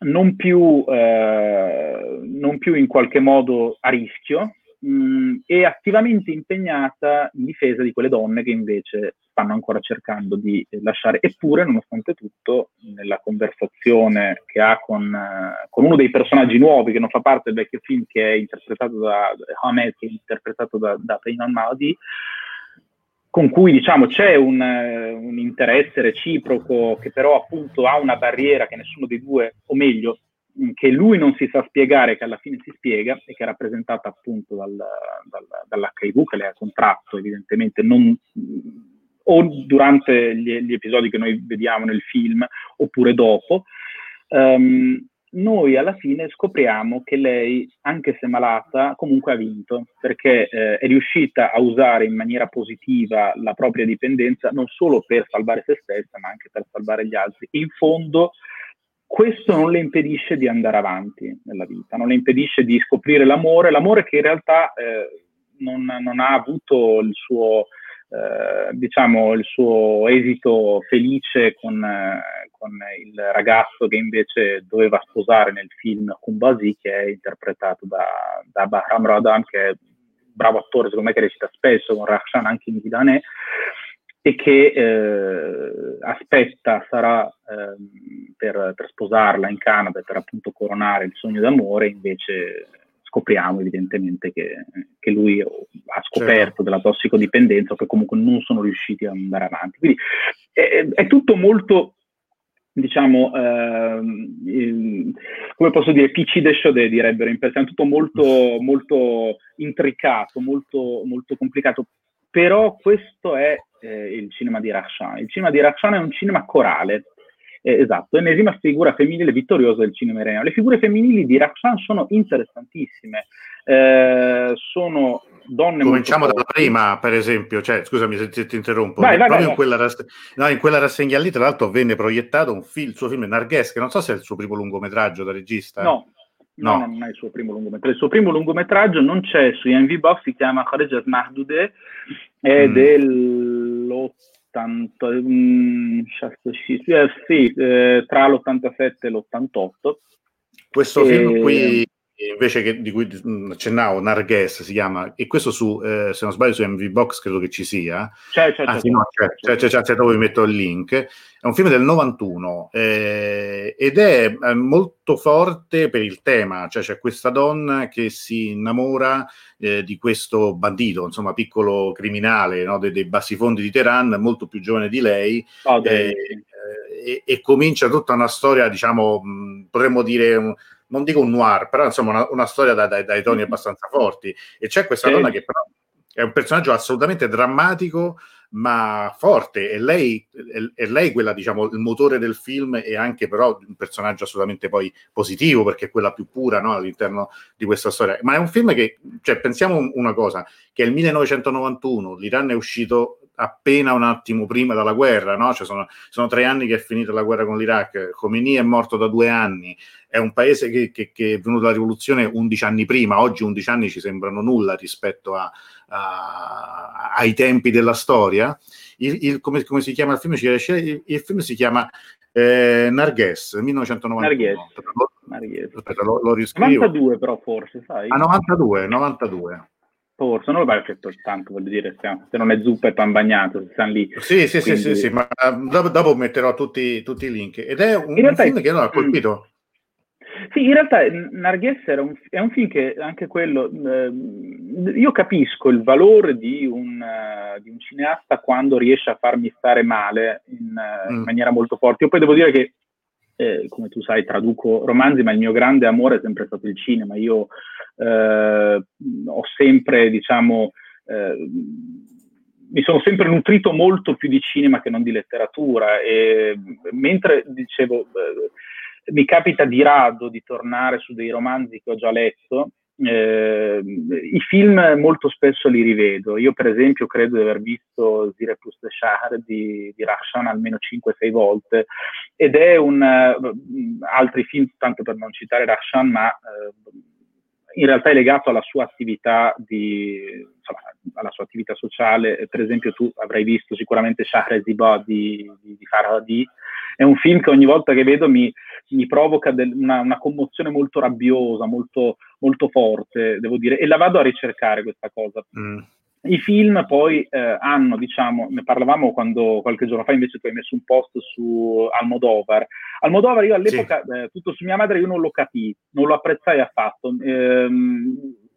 non più, eh, non più in qualche modo a rischio, mh, è attivamente impegnata in difesa di quelle donne che invece stanno ancora cercando di lasciare. Eppure, nonostante tutto, nella conversazione che ha con, uh, con uno dei personaggi nuovi che non fa parte del vecchio film, che è interpretato da Hamed, che è interpretato da, da Peyman Mahdi, con cui diciamo c'è un, un, interesse reciproco che però appunto ha una barriera che nessuno dei due, o meglio, che lui non si sa spiegare, che alla fine si spiega e che è rappresentata appunto dal, dal, dall'HIV che lei ha contratto evidentemente non, o durante gli, gli, episodi che noi vediamo nel film oppure dopo. Um, noi alla fine scopriamo che lei, anche se malata, comunque ha vinto, perché eh, è riuscita a usare in maniera positiva la propria dipendenza non solo per salvare se stessa, ma anche per salvare gli altri. In fondo questo non le impedisce di andare avanti nella vita, non le impedisce di scoprire l'amore, l'amore che in realtà eh, non, non, ha avuto il suo, eh, diciamo, il suo esito felice con, eh, con, il ragazzo che invece doveva sposare nel film Kumbasi, che è interpretato da, da Bahram Radan, che è un bravo attore, secondo me che recita spesso con Rakshan anche in Vidane e che eh, aspetta sarà eh, per, per, sposarla in Canada e per appunto coronare il sogno d'amore, invece scopriamo evidentemente che, che lui ha scoperto certo. della tossicodipendenza o che comunque non sono riusciti ad andare avanti. Quindi è, è tutto molto diciamo, ehm, come posso dire, PC de Chaudet direbbero in persona, tutto molto, molto intricato, molto, molto complicato, però questo è eh, il cinema di Rachan. Il cinema di Rachan è un cinema corale, eh, esatto, ennesima figura femminile vittoriosa del cinema iraniano. Le figure femminili di Rachan sono interessantissime, eh, sono donne Cominciamo dalla prima, per esempio, cioè, scusami se ti, ti interrompo. Vai, vai, vai, in, quella rass- no, in, quella rassegna lì, tra l'altro, venne proiettato un film, il suo film Narghes, che non so se è il suo primo lungometraggio da regista. No, no, no non è il suo primo lungometraggio. Il suo primo lungometraggio non c'è su IMV Box, si chiama Kharejas Mahdude, è mm. Dell'80, mm, eh, sì, eh, tra l'87 e l'88. Questo e... film qui invece che, di cui accennavo, Narghes si chiama, e questo su, eh, se non sbaglio, su MV Box credo che ci sia. C'è, c'è, ah, sì, no, c'è, c'è, c'è, c'è, c'è, dove vi metto il link. È un film del 91 eh, ed è eh, molto forte per il tema, cioè c'è questa donna che si innamora eh, di questo bandito, insomma, piccolo criminale no, dei, dei bassifondi di Teheran, molto più giovane di lei. Oh, e, e, comincia tutta una storia, diciamo, mh, potremmo dire... Non dico un noir, però insomma una, una storia da, da, dai toni mm-hmm. abbastanza forti. E c'è questa sì. donna che però è un personaggio assolutamente drammatico, ma forte. E lei, è, è lei quella, diciamo, il motore del film e anche però un personaggio assolutamente poi positivo, perché è quella più pura no, all'interno di questa storia. Ma è un film che, cioè, pensiamo una cosa, che è il 1991, l'Iran è uscito appena un attimo prima della guerra, no? cioè sono, sono, tre anni che è finita la guerra con l'Iraq, Khomeini è morto da due anni, è un paese che, che, che è venuto la rivoluzione 11 anni prima, oggi 11 anni ci sembrano nulla rispetto a, a, ai tempi della storia. Il, il, come, come, si chiama il film? Il, il film si chiama eh, Narghes, 1991. Narghes. Narghes. Aspetta, lo, lo riscrivo. 92 però forse, sai? Ah, 92, 92 forse, non lo vai fatto tanto, voglio dire, se non è zuppa e pan bagnato, se stanno lì. Sì, sì, Quindi... sì, sì, sì, ma dopo, dopo metterò tutti, tutti, i link. Ed è un, un film che non ha colpito. Sì, in realtà Narghes un, è un film che anche quello, eh, io capisco il valore di un, uh, di un, cineasta quando riesce a farmi stare male in, uh, mm. in maniera molto forte. Io poi devo dire che, eh, come tu sai, traduco romanzi, ma il mio grande amore è sempre stato il cinema. Io eh, ho sempre, diciamo, eh, mi sono sempre nutrito molto più di cinema che non di letteratura e mentre dicevo eh, mi capita di rado di tornare su dei romanzi che ho già letto eh, i film molto spesso li rivedo. Io, per esempio, credo di aver visto Zire de Shahar di, di Rashan almeno 5-6 volte, ed è un uh, altri film, tanto per non citare Rashan, ma uh, in realtà è legato alla sua attività, di, insomma, alla sua attività sociale. Per esempio, tu avrai visto sicuramente Shahrez Ziba di, di, di Farhadi. È un film che ogni volta che vedo mi, mi provoca del, una, una, commozione molto rabbiosa, molto, molto, forte, devo dire, e la vado a ricercare questa cosa. Mm. I film poi eh, hanno, diciamo, ne parlavamo quando qualche giorno fa invece tu hai messo un post su Almodovar. Almodovar io all'epoca, sì. eh, tutto su mia madre, io non lo capii, non lo apprezzai affatto. Ehm,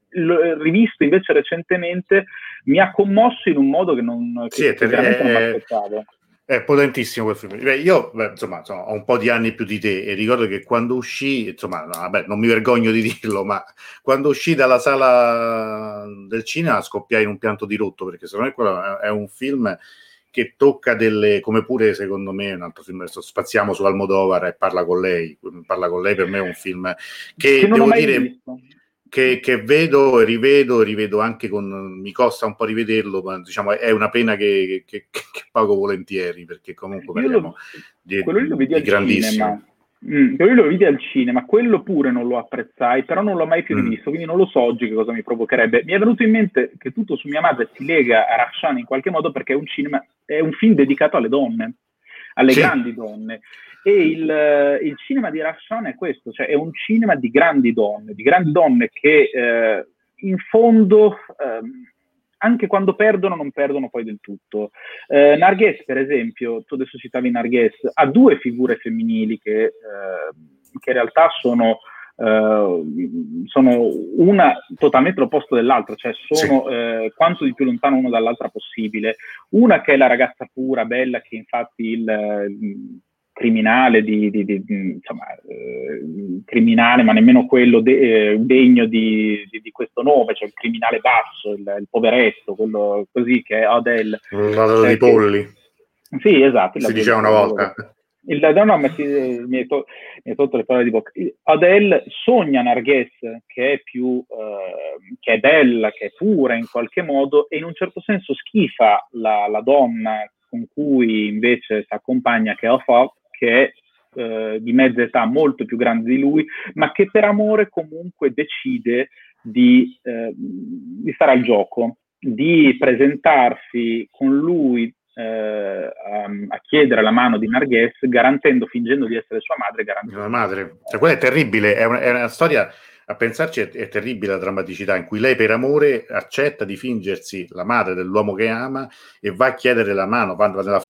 l'ho rivisto invece recentemente, mi ha commosso in un modo che, non, che, sì, che veramente non mi aspettavo. È potentissimo quel film. Beh, io beh, insomma, insomma, ho un po' di anni più di te e ricordo che quando uscì, insomma, no, vabbè, non mi vergogno di dirlo, ma quando uscì dalla sala del cinema scoppiai in un pianto di rotto perché secondo me quello è un film che tocca delle, come pure secondo me un altro film, adesso spaziamo su Almodovar e parla con lei, parla con lei per me è un film che, che devo dire... Visto che, che, vedo e rivedo, rivedo anche con, mi costa un po' rivederlo, ma diciamo è una pena che, che, che pago volentieri, perché comunque parliamo di, quello lo vedi di grandissimo. Mm, quello lo vidi al cinema, quello pure non lo apprezzai, però non l'ho mai più mm. rivisto, mm. quindi non lo so oggi che cosa mi provocherebbe. Mi è venuto in mente che tutto su mia madre si lega a Rashan in qualche modo perché è un, cinema, è un film dedicato alle donne, alle sì. grandi donne. E il, il, cinema di Rashan è questo, cioè è un cinema di grandi donne, di grandi donne che eh, in fondo, eh, anche quando perdono, non perdono poi del tutto. Eh, Narghes, per esempio, tu adesso citavi Narghes, ha due figure femminili che, eh, che in realtà sono... Uh, sono una totalmente l'opposto dell'altra, cioè sono sì. uh, quanto di più lontano una dall'altra possibile. Una che è la ragazza pura, bella, che infatti il, criminale, di, di, di, insomma, eh, criminale, ma nemmeno quello de- eh, degno di, questo nome, cioè il criminale basso, il, il poveretto, quello così che è Odell. L'adoro cioè, di polli. Sì, esatto. Si diceva una volta. Il, no, no, ma si, mi, hai to- tolto le parole di bocca. Adele sogna Narghes, che è più, eh, che è bella, che è pura in qualche modo, e in un certo senso schifa la, la donna con cui invece si accompagna, che è Offa, che è eh, di mezza età molto più grande di lui, ma che per amore comunque decide di, eh, di stare al gioco, di presentarsi con lui eh, a, a, chiedere la mano di Narghes, garantendo, fingendo di essere sua madre, garantendo. La madre, cioè, quella è terribile, è una, è una storia a pensarci è, è, terribile la drammaticità in cui lei per amore accetta di fingersi la madre dell'uomo che ama e va a chiedere la mano. Va, va nella...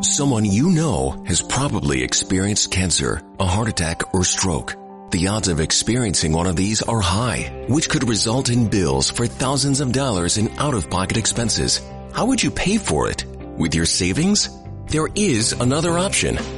Someone you know has probably experienced cancer, a heart attack or stroke. The odds of experiencing one of these are high, which could result in bills for thousands of dollars in out-of-pocket expenses. How would you pay for it? With your savings? There is another option.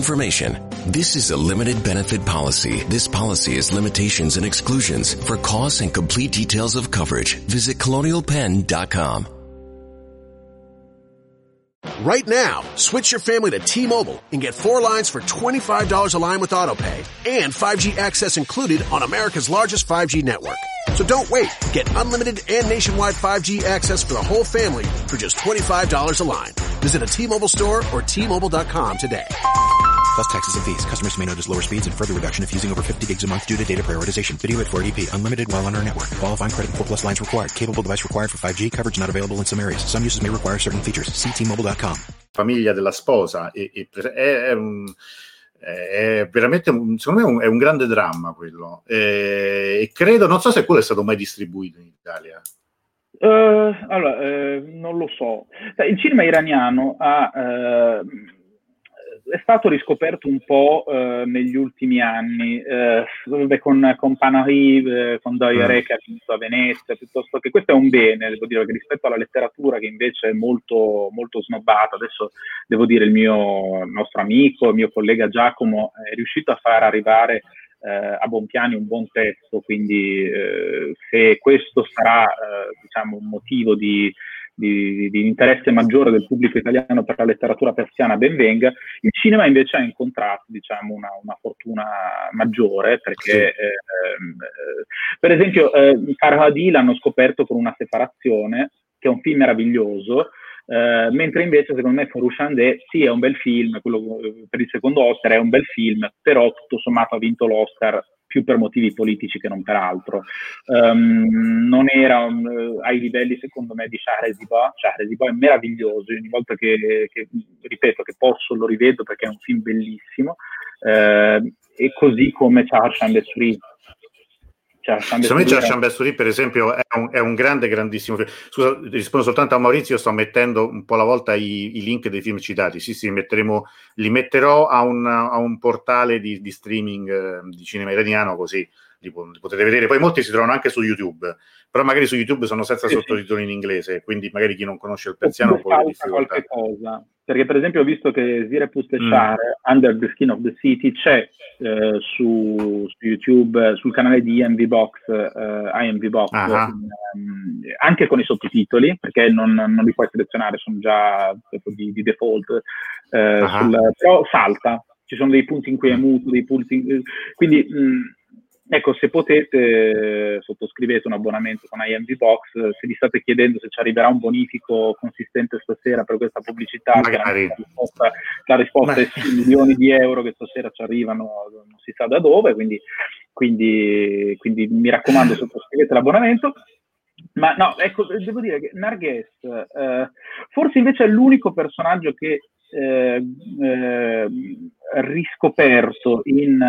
information. This is a limited benefit policy. This policy has limitations and exclusions. For costs and complete details of coverage, visit colonialpenn.com. Right now, switch your family to T-Mobile and get four lines for $25 a line with AutoPay and 5G access included on America's largest 5G network. So don't wait. Get unlimited and nationwide 5G access for the whole family for just $25 a line. Visit a T-Mobile store or T-Mobile.com today. Plus taxes and fees. Customers may notice lower speeds and further reduction if using over 50 gigs a month due to data prioritization. Video at 480p. Unlimited while on our network. Qualifying credit 4 plus lines required. Capable device required for 5G. Coverage not available in some areas. Some uses may require certain features. See T-Mobile.com. Famiglia della sposa e, e è, è, un, è veramente, un, secondo me, un, è un grande dramma quello. E, e credo, non so se quello è stato mai distribuito in Italia. Uh, allora, uh, non lo so. Il cinema iraniano ha... Uh, è stato riscoperto un po' eh, negli ultimi anni, eh, con, con Panahi, eh, con Doyere mm. che ha vinto a Venezia, piuttosto che questo è un bene, devo dire, che rispetto alla letteratura che invece è molto, molto snobbata, adesso devo dire il mio il nostro amico, il mio collega Giacomo è riuscito a far arrivare eh, a buon piani un buon testo, quindi eh, se questo sarà eh, diciamo, un motivo di di, di, interesse maggiore del pubblico italiano per la letteratura persiana ben venga, il cinema invece ha incontrato diciamo, una, una fortuna maggiore perché sì. eh, eh, per esempio eh, Farhadi l'hanno scoperto con una separazione che è un film meraviglioso Uh, mentre invece secondo me Forushandé sì è un bel film, quello eh, per il secondo Oscar è un bel film, però tutto sommato ha vinto l'Oscar più per motivi politici che non per altro. Um, non era un, ai livelli, secondo me, di Shahreziba. Shahreziba è meraviglioso, ogni volta che, che, ripeto, che posso lo rivedo perché è un film bellissimo, uh, e così come Charles Chandesri, cioè, Secondo me Charles Chambessouri, per esempio, è un, è un, grande, grandissimo film. Scusa, rispondo soltanto a Maurizio, sto mettendo un po' alla volta i, i link dei film citati. Sì, sì, metteremo, li metterò a un, a un portale di, di streaming eh, di cinema italiano, così li, li, potete vedere. Poi molti si trovano anche su YouTube, però magari su YouTube sono senza sì, sottotitoli sì. in inglese, quindi magari chi non conosce il persiano può qualche cosa. Perché per esempio ho visto che Zire Pusteshar, mm. Under the Skin of the City, c'è eh, su, su, YouTube, sul canale di IMV Box, eh, IMV Box ehm, anche con i sottotitoli, perché non, non, li puoi selezionare, sono già di, di default, eh, sul, però salta, ci sono dei punti in cui è muto, dei punti in, quindi mh, Ecco, se potete, sottoscrivete un abbonamento con IMV Box, se vi state chiedendo se ci arriverà un bonifico consistente stasera per questa pubblicità, la risposta, la risposta è sì, milioni di euro che stasera ci arrivano, non si sa da dove, quindi, quindi, quindi mi raccomando sottoscrivete l'abbonamento. Ma no, ecco, devo dire che Narghes eh, forse invece è l'unico personaggio che eh, eh, riscoperto in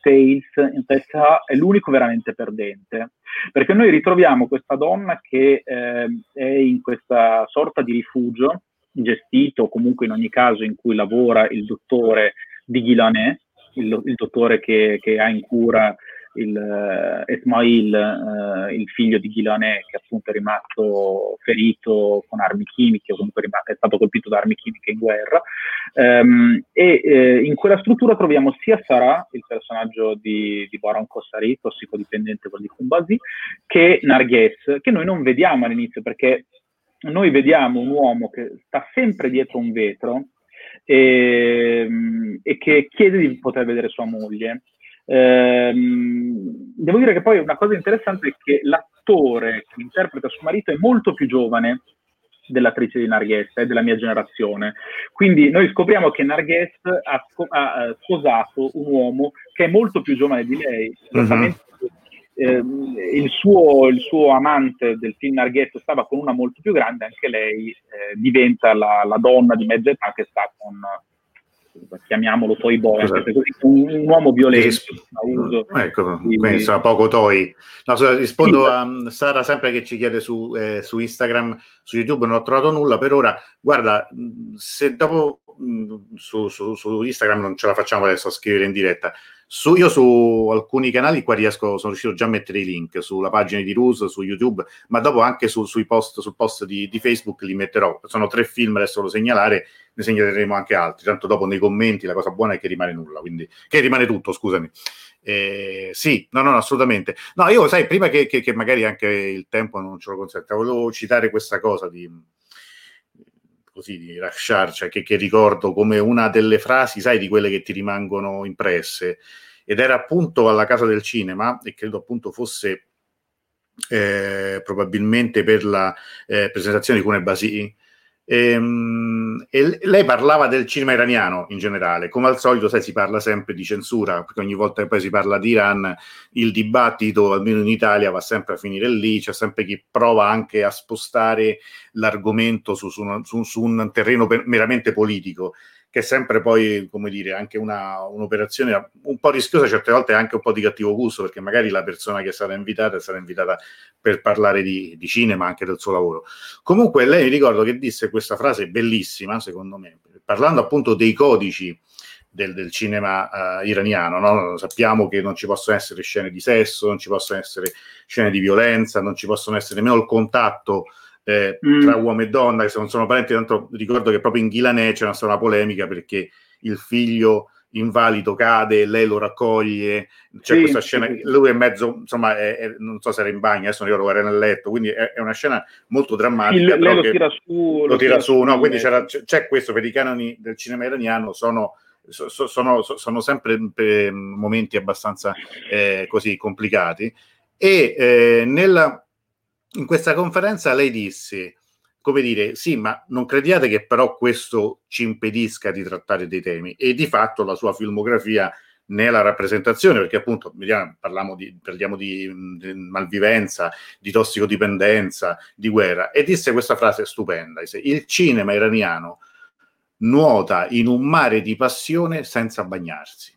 Tales in realtà è l'unico veramente perdente, perché noi ritroviamo questa donna che eh, è in questa sorta di rifugio gestito comunque in ogni caso in cui lavora il dottore di Ghilanè, il, il dottore che, che, ha in cura il uh, Esmail, uh, il figlio di Ghilanè, che appunto è rimasto ferito con armi chimiche o comunque è stato colpito da armi chimiche in guerra. Um, e eh, in quella struttura troviamo sia Sarah, il personaggio di, di Baron Kossari, tossicodipendente quello di Kumbasi, che Narghes, che noi non vediamo all'inizio perché noi vediamo un uomo che sta sempre dietro un vetro e, e che chiede di poter vedere sua moglie. Ehm, devo dire che poi una cosa interessante è che l'attore che interpreta suo marito è molto più giovane dell'attrice di Narghes, è della mia generazione. Quindi noi scopriamo che Narghes ha, ha, sposato un uomo che è molto più giovane di lei, eh, il, suo, il, suo, amante del film Narghetto stava con una molto più grande, anche lei eh, diventa la, la, donna di mezza età che sta con, chiamiamolo toy boy, un, un, uomo violento. Uso ecco, di, quindi sarà poco toy. No, rispondo sì. a Sara sempre che ci chiede su, eh, su Instagram, su YouTube non ho trovato nulla per ora. Guarda, se dopo su, su, su Instagram non ce la facciamo adesso a scrivere in diretta, su, io su alcuni canali qua riesco, sono riuscito già a mettere i link sulla pagina di Ruse, su YouTube, ma dopo anche su, sui post, sul post di, di, Facebook li metterò. Sono tre film, adesso lo segnalare, ne segnaleremo anche altri. Tanto dopo nei commenti la cosa buona è che rimane nulla, quindi che rimane tutto, scusami. Eh, sì, no, no, assolutamente. No, io sai, prima che, che, che magari anche il tempo non ce lo consente, volevo citare questa cosa di così di Rashar, cioè che, che, ricordo come una delle frasi, sai, di quelle che ti rimangono impresse. Ed era appunto alla Casa del Cinema, e credo appunto fosse eh, probabilmente per la eh, presentazione di Cune Basì, e, ehm, e, lei parlava del cinema iraniano in generale, come al solito, sai, si parla sempre di censura, perché ogni volta che poi si parla di Iran, il dibattito, almeno in Italia, va sempre a finire lì, c'è sempre chi prova anche a spostare l'argomento su, su, su, su un terreno per, meramente politico che è sempre poi, come dire, anche una, un'operazione un po' rischiosa, certe volte anche un po' di cattivo gusto, perché magari la persona che stata invitata stata invitata per parlare di, di cinema, anche del suo lavoro. Comunque lei mi ricordo che disse questa frase bellissima, secondo me, parlando appunto dei codici del, del cinema uh, iraniano. No? Sappiamo che non ci possono essere scene di sesso, non ci possono essere scene di violenza, non ci possono essere nemmeno il contatto eh, mm. tra uomo e donna, che se non sono parenti, tanto ricordo che proprio in Ghilanè c'è una, una polemica perché il figlio invalido cade, lei lo raccoglie, c'è sì, questa scena, sì. lui è mezzo, insomma, è, è, non so se era in bagno, adesso non ricordo, era nel letto, quindi è, è una scena molto drammatica. Lei lo tira su. Lo, lo tira su, no? Quindi c'è, c'è, questo per i canoni del cinema iraniano, sono, so, sono, sono sempre momenti abbastanza eh, così complicati. E eh, nella in questa conferenza lei disse, come dire, sì, ma non crediate che però questo ci impedisca di trattare dei temi. E di fatto la sua filmografia nella rappresentazione, perché appunto parliamo di, parliamo di, di, malvivenza, di tossicodipendenza, di guerra, e disse questa frase stupenda, disse, il cinema iraniano nuota in un mare di passione senza bagnarsi,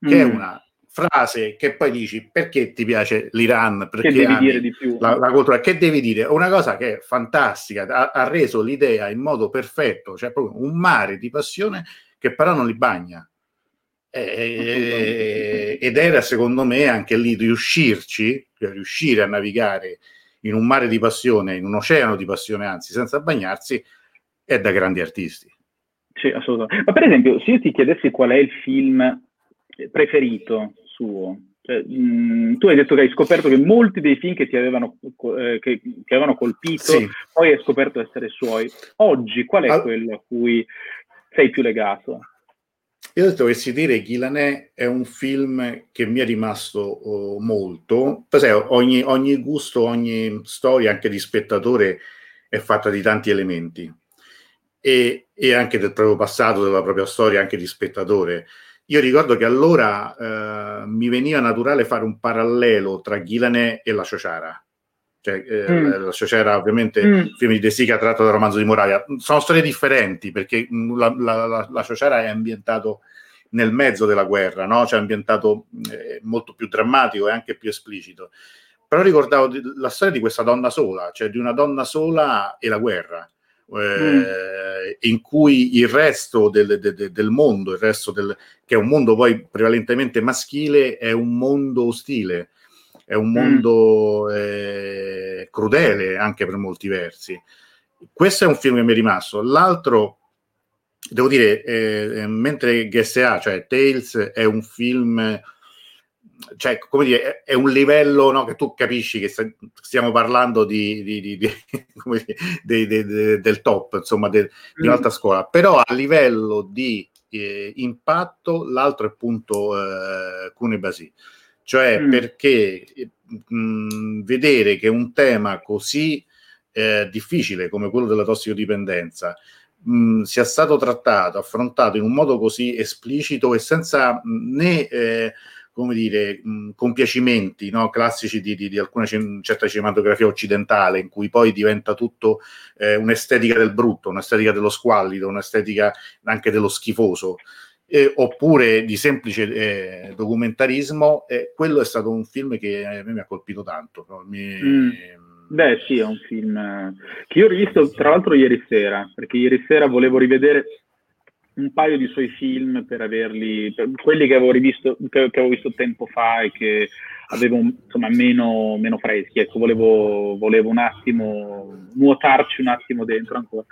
che mm. è una frase che poi dici perché ti piace l'Iran, perché che devi dire di più. La, la, cultura, che devi dire? Una cosa che è fantastica, ha, ha, reso l'idea in modo perfetto, cioè proprio un mare di passione che però non li bagna. E, ed era secondo me anche lì riuscirci, cioè riuscire a navigare in un mare di passione, in un oceano di passione, anzi senza bagnarsi, è da grandi artisti. Sì, assolutamente. Ma per esempio, se io ti chiedessi qual è il film preferito suo. Cioè, mh, mm, tu hai detto che hai scoperto che molti dei film che ti avevano, eh, che, che avevano colpito, sì. poi hai scoperto essere suoi. Oggi qual è All... quello a cui sei più legato? Io dovessi dire Ghilanè è un film che mi è rimasto oh, molto. Sai, ogni, ogni gusto, ogni storia, anche di spettatore, è fatta di tanti elementi. E, e, anche del proprio passato, della propria storia, anche di spettatore. Io ricordo che allora eh, mi veniva naturale fare un parallelo tra Ghilanè e la Ciociara. Cioè, eh, mm. la Ciociara, ovviamente, mm. film di De Sica tratto dal romanzo di Moravia. Sono storie differenti perché mm, la, la, la, la Ciociara è ambientato nel mezzo della guerra, no? cioè ambientato eh, molto più drammatico e anche più esplicito. Però ricordavo la storia di questa donna sola, cioè di una donna sola e la guerra. Eh, mm. in cui il resto del, del, del mondo, il resto del, che è un mondo poi prevalentemente maschile, è un mondo ostile, è un mm. mondo mm. eh, crudele anche per molti versi. Questo è un film che mi è rimasto. L'altro, devo dire, eh, mentre GSA, cioè Tales, è un film cioè, come dire, è un livello no, che tu capisci che stiamo parlando di, di, di, di del top, insomma, de, di un'altra scuola, però a livello di eh, impatto l'altro è appunto eh, Cunebasi, cioè mm. perché mh, vedere che un tema così eh, difficile come quello della tossicodipendenza mh, sia stato trattato, affrontato in un modo così esplicito e senza né eh, come dire, mh, compiacimenti no? classici di, di, di alcuna c- certa cinematografia occidentale, in cui poi diventa tutto eh, un'estetica del brutto, un'estetica dello squallido, un'estetica anche dello schifoso. Eh, oppure di semplice eh, documentarismo, eh, quello è stato un film che a me mi ha colpito tanto. No? Mi, mm. Beh, sì, è un film che io ho rivisto tra l'altro ieri sera, perché ieri sera volevo rivedere un paio di suoi film per averli, per quelli che avevo rivisto, che, che avevo visto tempo fa e che avevo insomma meno, meno freschi. Ecco, volevo, volevo, un attimo nuotarci un attimo dentro ancora.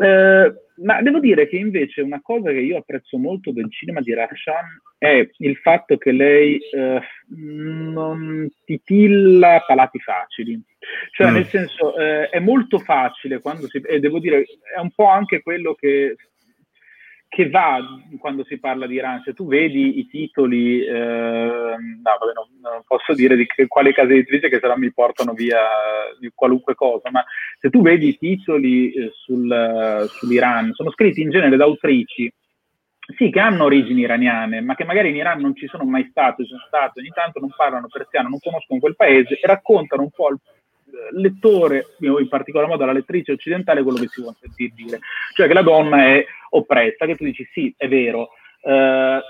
Eh, ma devo dire che invece una cosa che io apprezzo molto del cinema di Rakshan è il fatto che lei eh, non titilla palati facili. Cioè, mm. nel senso, eh, è molto facile quando si... e devo dire, è un po' anche quello che che va quando si parla di Iran. Se tu vedi i titoli, eh, no, vabbè, non, non, posso dire di che, quale casa editrice che se no mi portano via di qualunque cosa, ma se tu vedi i titoli eh, sul, sull'Iran, sono scritti in genere da autrici, sì, che hanno origini iraniane, ma che magari in Iran non ci sono mai state, sono state, ogni tanto non parlano persiano, non conoscono quel paese e raccontano un po' il lettore, in particolar modo alla lettrice occidentale, quello che si vuole sentire dire. Cioè che la donna è oppressa, che tu dici sì, è vero, eh,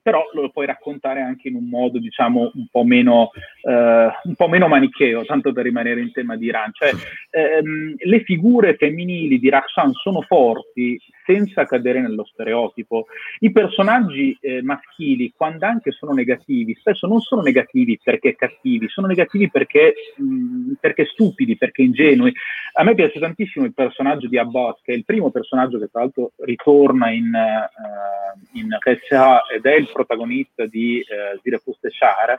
però lo puoi raccontare anche in un modo, diciamo, un po' meno, eh, un po meno manicheo, tanto per rimanere in tema di Iran. Cioè, ehm, le figure femminili di Rakshan sono forti senza cadere nello stereotipo. I personaggi eh, maschili, quando anche sono negativi, spesso non sono negativi perché cattivi, sono negativi perché, mh, perché stupidi, perché ingenui. A me piace tantissimo il personaggio di Abbas, che è il primo personaggio che tra l'altro ritorna in, uh, in Ressa ed è il protagonista di uh, Zire Pusteshar,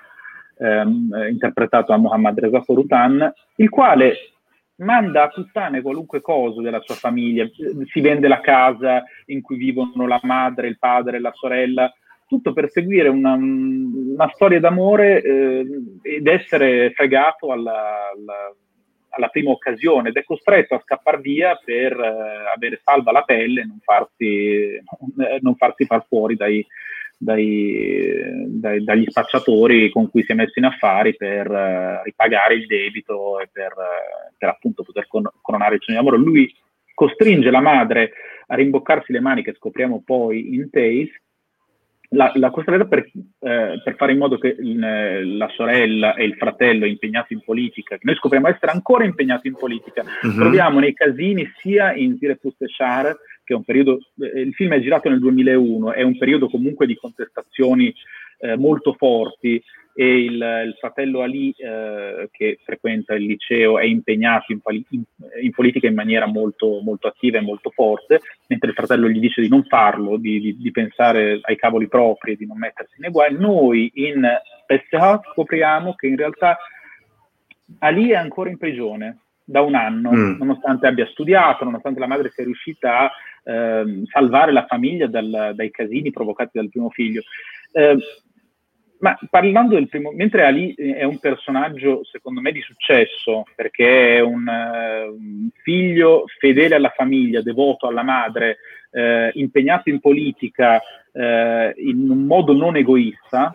ehm, interpretato da Mohammad Reza Forutan, il quale manda a puttane qualunque cosa della sua famiglia, si vende la casa in cui vivono la madre, il padre, la sorella, tutto per seguire una, una storia d'amore eh, ed essere fregato alla, alla, alla, prima occasione ed è costretto a scappare via per eh, avere salva la pelle e non farsi, non farsi far fuori dai, dai, dai, dagli spacciatori con cui si è messo in affari per uh, ripagare il debito e per, uh, per appunto poter con- coronare il sogno di lavoro. Lui costringe la madre a rimboccarsi le maniche, scopriamo poi in Tales, la, la costretta per, eh, per, fare in modo che il, la sorella e il fratello impegnati in politica, che noi scopriamo essere ancora impegnati in politica, uh-huh. troviamo nei casini sia in Zire Pusteshar che è un periodo, eh, il film è girato nel 2001, è un periodo comunque di contestazioni eh, molto forti e il, il fratello Ali eh, che frequenta il liceo è impegnato in, in, in, politica in maniera molto, molto attiva e molto forte, mentre il fratello gli dice di non farlo, di, di, di pensare ai cavoli propri e di non mettersi nei guai. Noi in SH scopriamo che in realtà Ali è ancora in prigione da un anno, mm. nonostante abbia studiato, nonostante la madre sia riuscita a eh, salvare la famiglia dal, dai casini provocati dal primo figlio. Eh, ma parlando del primo, mentre Ali è un personaggio secondo me di successo, perché è un, uh, un figlio fedele alla famiglia, devoto alla madre, uh, impegnato in politica uh, in un modo non egoista,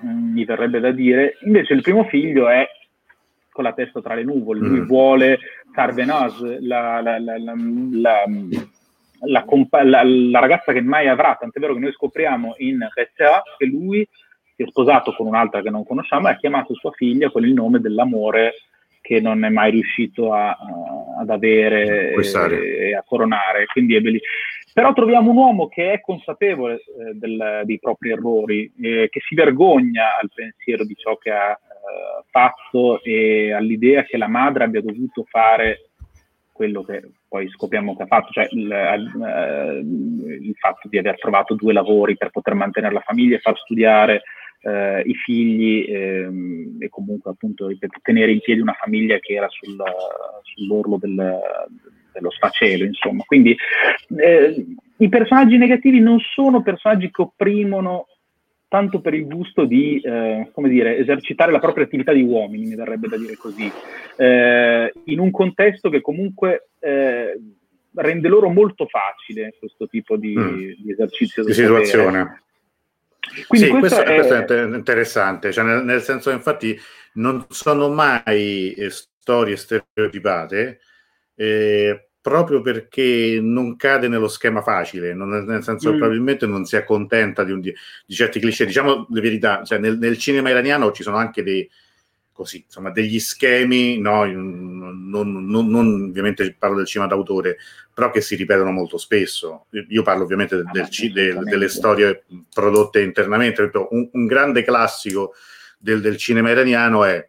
um, mi verrebbe da dire, invece il primo figlio è con la testa tra le nuvole, lui mm. vuole Sarvenas, la, la, la, la la, compa- la, ragazza che mai avrà, tant'è vero che noi scopriamo in RCA che lui si è sposato con un'altra che non conosciamo e ha chiamato sua figlia con il nome dell'amore che non è mai riuscito a, ad avere e, e, a coronare. Quindi è bellissimo. Però troviamo un uomo che è consapevole eh, del, dei propri errori, eh, che si vergogna al pensiero di ciò che ha fatto e all'idea che la madre abbia dovuto fare quello che poi scopriamo che ha fatto, cioè il, eh, il fatto di aver trovato due lavori per poter mantenere la famiglia e far studiare eh, i figli ehm, e comunque appunto tenere in piedi una famiglia che era sul, sull'orlo del, dello sfacelo, insomma. Quindi eh, i personaggi negativi non sono personaggi che opprimono tanto per il gusto di, eh, come dire, esercitare la propria attività di uomini, mi verrebbe da dire così, eh, in un contesto che comunque eh, rende loro molto facile questo tipo di, mm. di esercizio di situazione. Quindi sì, questo, è... questo, è... interessante, cioè nel, nel, senso infatti non sono mai eh, storie stereotipate, eh, proprio perché non cade nello schema facile, non, nel senso mm. che probabilmente non si accontenta di, un, di, certi cliché. Diciamo la verità, cioè nel, nel, cinema iraniano ci sono anche dei, così, insomma, degli schemi, no, non, non, non, ovviamente parlo del cinema d'autore, però che si ripetono molto spesso. Io parlo ovviamente del, del, del, delle storie prodotte internamente. Un, un grande classico del, cinema iraniano è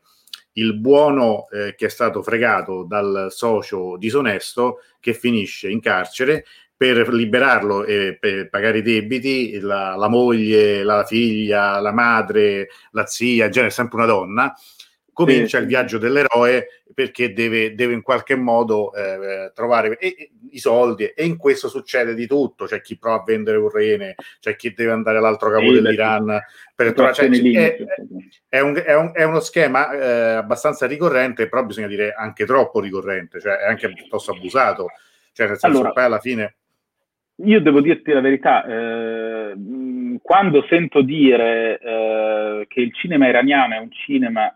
il buono eh, che è stato fregato dal socio disonesto che finisce in carcere per liberarlo e per pagare i debiti, la, la moglie, la figlia, la madre, la zia, in genere sempre una donna, comincia sì. il viaggio dell'eroe perché deve, deve in qualche modo eh, trovare e, e, i soldi e in questo succede di tutto, c'è chi prova a vendere un rene, c'è chi deve andare all'altro capo sì, dell'Iran per trovare, cioè, è, è, un, è, un, è, uno schema eh, abbastanza ricorrente, però bisogna dire anche troppo ricorrente, cioè è anche piuttosto abusato, cioè nel senso allora, poi alla fine... Io devo dirti la verità, eh, quando sento dire eh, che il cinema iraniano è un cinema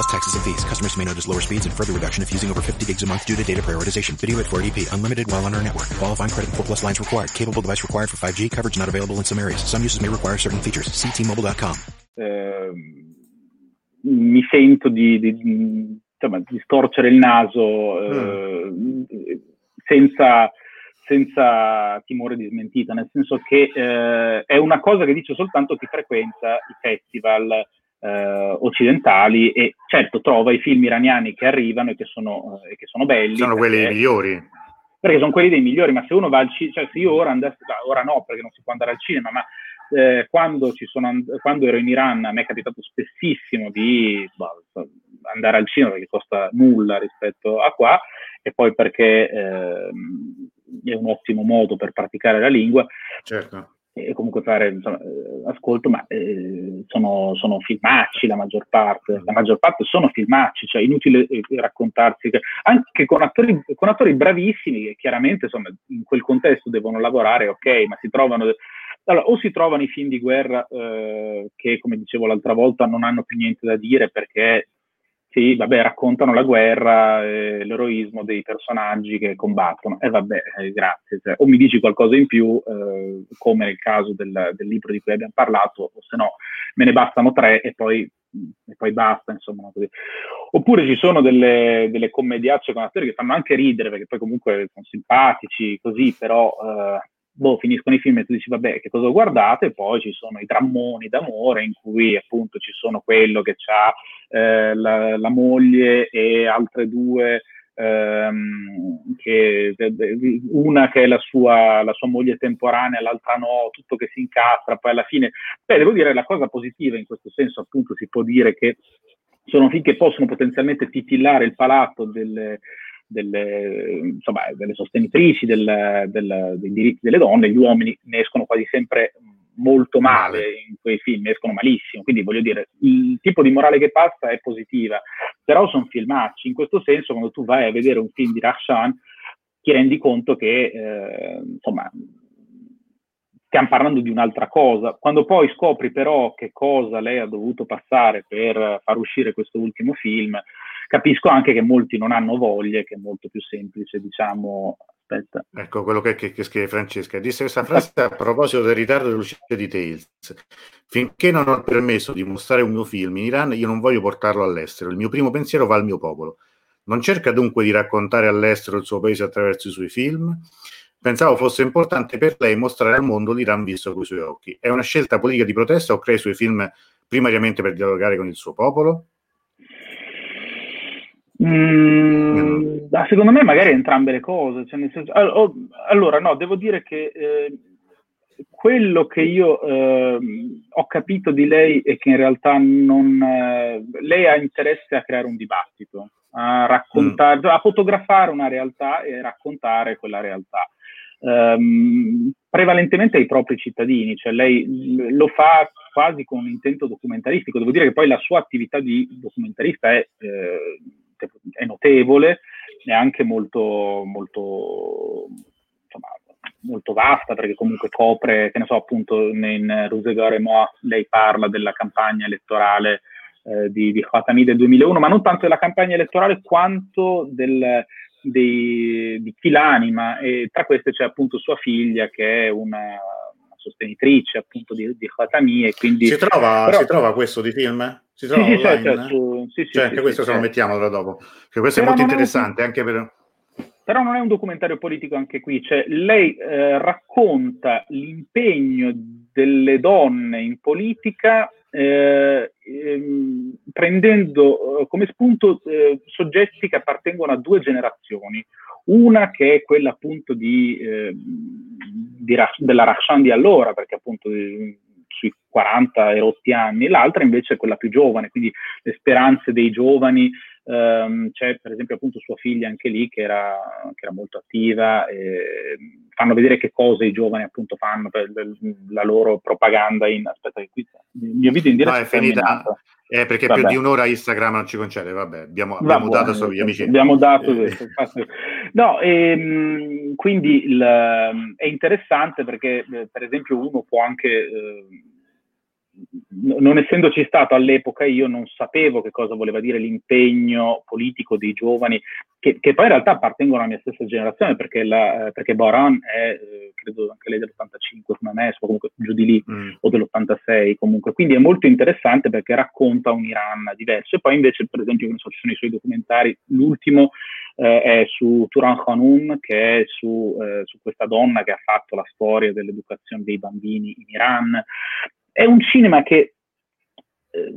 Plus taxes and fees. Customers may notice lower speeds and further reduction if using over 50 gigs a month due to data prioritization. Video at 480p. Unlimited while on our network. Qualifying credit 4 plus lines required. Capable device required for 5G. Coverage not available in some areas. Some uses may require certain features. See T-Mobile.com. Eh, mi sento di, di, insomma, di, storcere il naso eh, mm. senza senza timore di smentita, nel senso che eh, è una cosa che dice soltanto chi frequenta i festival eh, occidentali e certo trova i film iraniani che arrivano e che sono, eh, che sono belli. Sono perché, quelli migliori. Perché sono quelli dei migliori, ma se uno va al cinema, cioè se io ora andassi, ora no perché non si può andare al cinema, ma eh, quando, and- quando, ero in Iran a me è capitato spessissimo di boh, andare al cinema perché costa nulla rispetto a qua e poi perché eh, è un ottimo modo per praticare la lingua. Certo e comunque fare insomma, eh, ascolto, ma eh, sono, sono, filmacci la maggior parte, la maggior parte sono filmacci, cioè inutile eh, raccontarsi, che, anche con attori, con attori bravissimi che chiaramente insomma, in quel contesto devono lavorare, ok, ma si trovano, allora, o si trovano i film di guerra eh, che, come dicevo l'altra volta, non hanno più niente da dire perché sì, vabbè, raccontano la guerra, eh, l'eroismo dei personaggi che combattono. E eh, vabbè, eh, grazie. Cioè, o mi dici qualcosa in più, eh, come nel caso del, del, libro di cui abbiamo parlato, o se no me ne bastano tre e poi, e poi basta, insomma. Così. Oppure ci sono delle, delle commediacce con attori che fanno anche ridere, perché poi comunque sono simpatici, così, però eh, boh, finiscono i film e tu dici vabbè che cosa guardate e poi ci sono i drammoni d'amore in cui appunto ci sono quello che ha eh, la, la, moglie e altre due ehm, che, una che è la sua, la sua moglie temporanea l'altra no, tutto che si incastra poi alla fine, beh devo dire la cosa positiva in questo senso appunto si può dire che sono film che possono potenzialmente titillare il palato delle, delle, insomma, delle sostenitrici del, del, dei diritti delle donne, gli uomini ne escono quasi sempre molto male in quei film, escono malissimo, quindi voglio dire, il tipo di morale che passa è positiva, però sono filmacci, in questo senso quando tu vai a vedere un film di Rakshan ti rendi conto che, eh, insomma, stiamo parlando di un'altra cosa. Quando poi scopri però che cosa lei ha dovuto passare per far uscire questo ultimo film, capisco anche che molti non hanno voglia, che è molto più semplice, diciamo, aspetta. Ecco quello che, che, che scrive Francesca. Disse questa frase a proposito del ritardo dell'uscita di Tales. Finché non ho permesso di mostrare un mio film in Iran, io non voglio portarlo all'estero. Il mio primo pensiero va al mio popolo. Non cerca dunque di raccontare all'estero il suo paese attraverso i suoi film. Pensavo fosse importante per lei mostrare al mondo l'Iran visto con i suoi occhi. È una scelta politica di protesta o crea i suoi film primariamente per dialogare con il suo popolo? Mm, secondo me magari entrambe le cose. Cioè senso, allora, no, devo dire che eh, quello che io eh, ho capito di lei è che in realtà non, eh, lei ha interesse a creare un dibattito, a raccontare, mm. a fotografare una realtà e raccontare quella realtà. Um, prevalentemente ai propri cittadini, cioè lei lo fa quasi con un intento documentaristico. Devo dire che poi la sua attività di documentarista è eh, è notevole, è anche molto, molto, insomma, molto vasta perché comunque copre, che ne so, appunto in Rusegare Moa lei parla della campagna elettorale eh, di, di Khatami del 2001, ma non tanto della campagna elettorale quanto del, dei, di chi l'anima e tra queste c'è appunto sua figlia che è una, sostenitrice appunto di, di Khatami e quindi... Si trova, Però, si trova questo di film? Si trova sì, sì, cioè, cioè, su, sì, cioè, anche questo se lo mettiamo da dopo, che questo Però è molto interessante un... anche per... Però non è un documentario politico anche qui, cioè lei eh, racconta l'impegno delle donne in politica eh, ehm, prendendo eh, come spunto eh, soggetti che appartengono a due generazioni. Una che è quella appunto di, eh, di, della Rashan di allora, perché appunto di, sui 40 e 80 anni, l'altra invece è quella più giovane, quindi le speranze dei giovani. Um, c'è per esempio appunto sua figlia anche lì che era, che era molto attiva, fanno vedere che cosa i giovani appunto fanno per la loro propaganda in... Aspetta che qui il mio video in diretta no, è finita. Eh, perché vabbè. più di un'ora Instagram non ci concede, vabbè, abbiamo, abbiamo vabbè, dato sugli amici. Abbiamo dato questo. no, ehm, quindi il, è interessante perché, eh, per esempio, uno può anche eh, non essendoci stato all'epoca, io non sapevo che cosa voleva dire l'impegno politico dei giovani, che, che poi in realtà appartengono alla mia stessa generazione, perché, la, eh, perché Boran è, eh, credo anche lei dell'85, come me, o comunque giù di lì, mm. o dell'86 comunque. Quindi è molto interessante perché racconta un Iran diverso. E poi invece, per esempio, non so, ci sono i suoi documentari, l'ultimo eh, è su Turan Khanum, che è su, eh, su questa donna che ha fatto la storia dell'educazione dei bambini in Iran è un cinema che eh,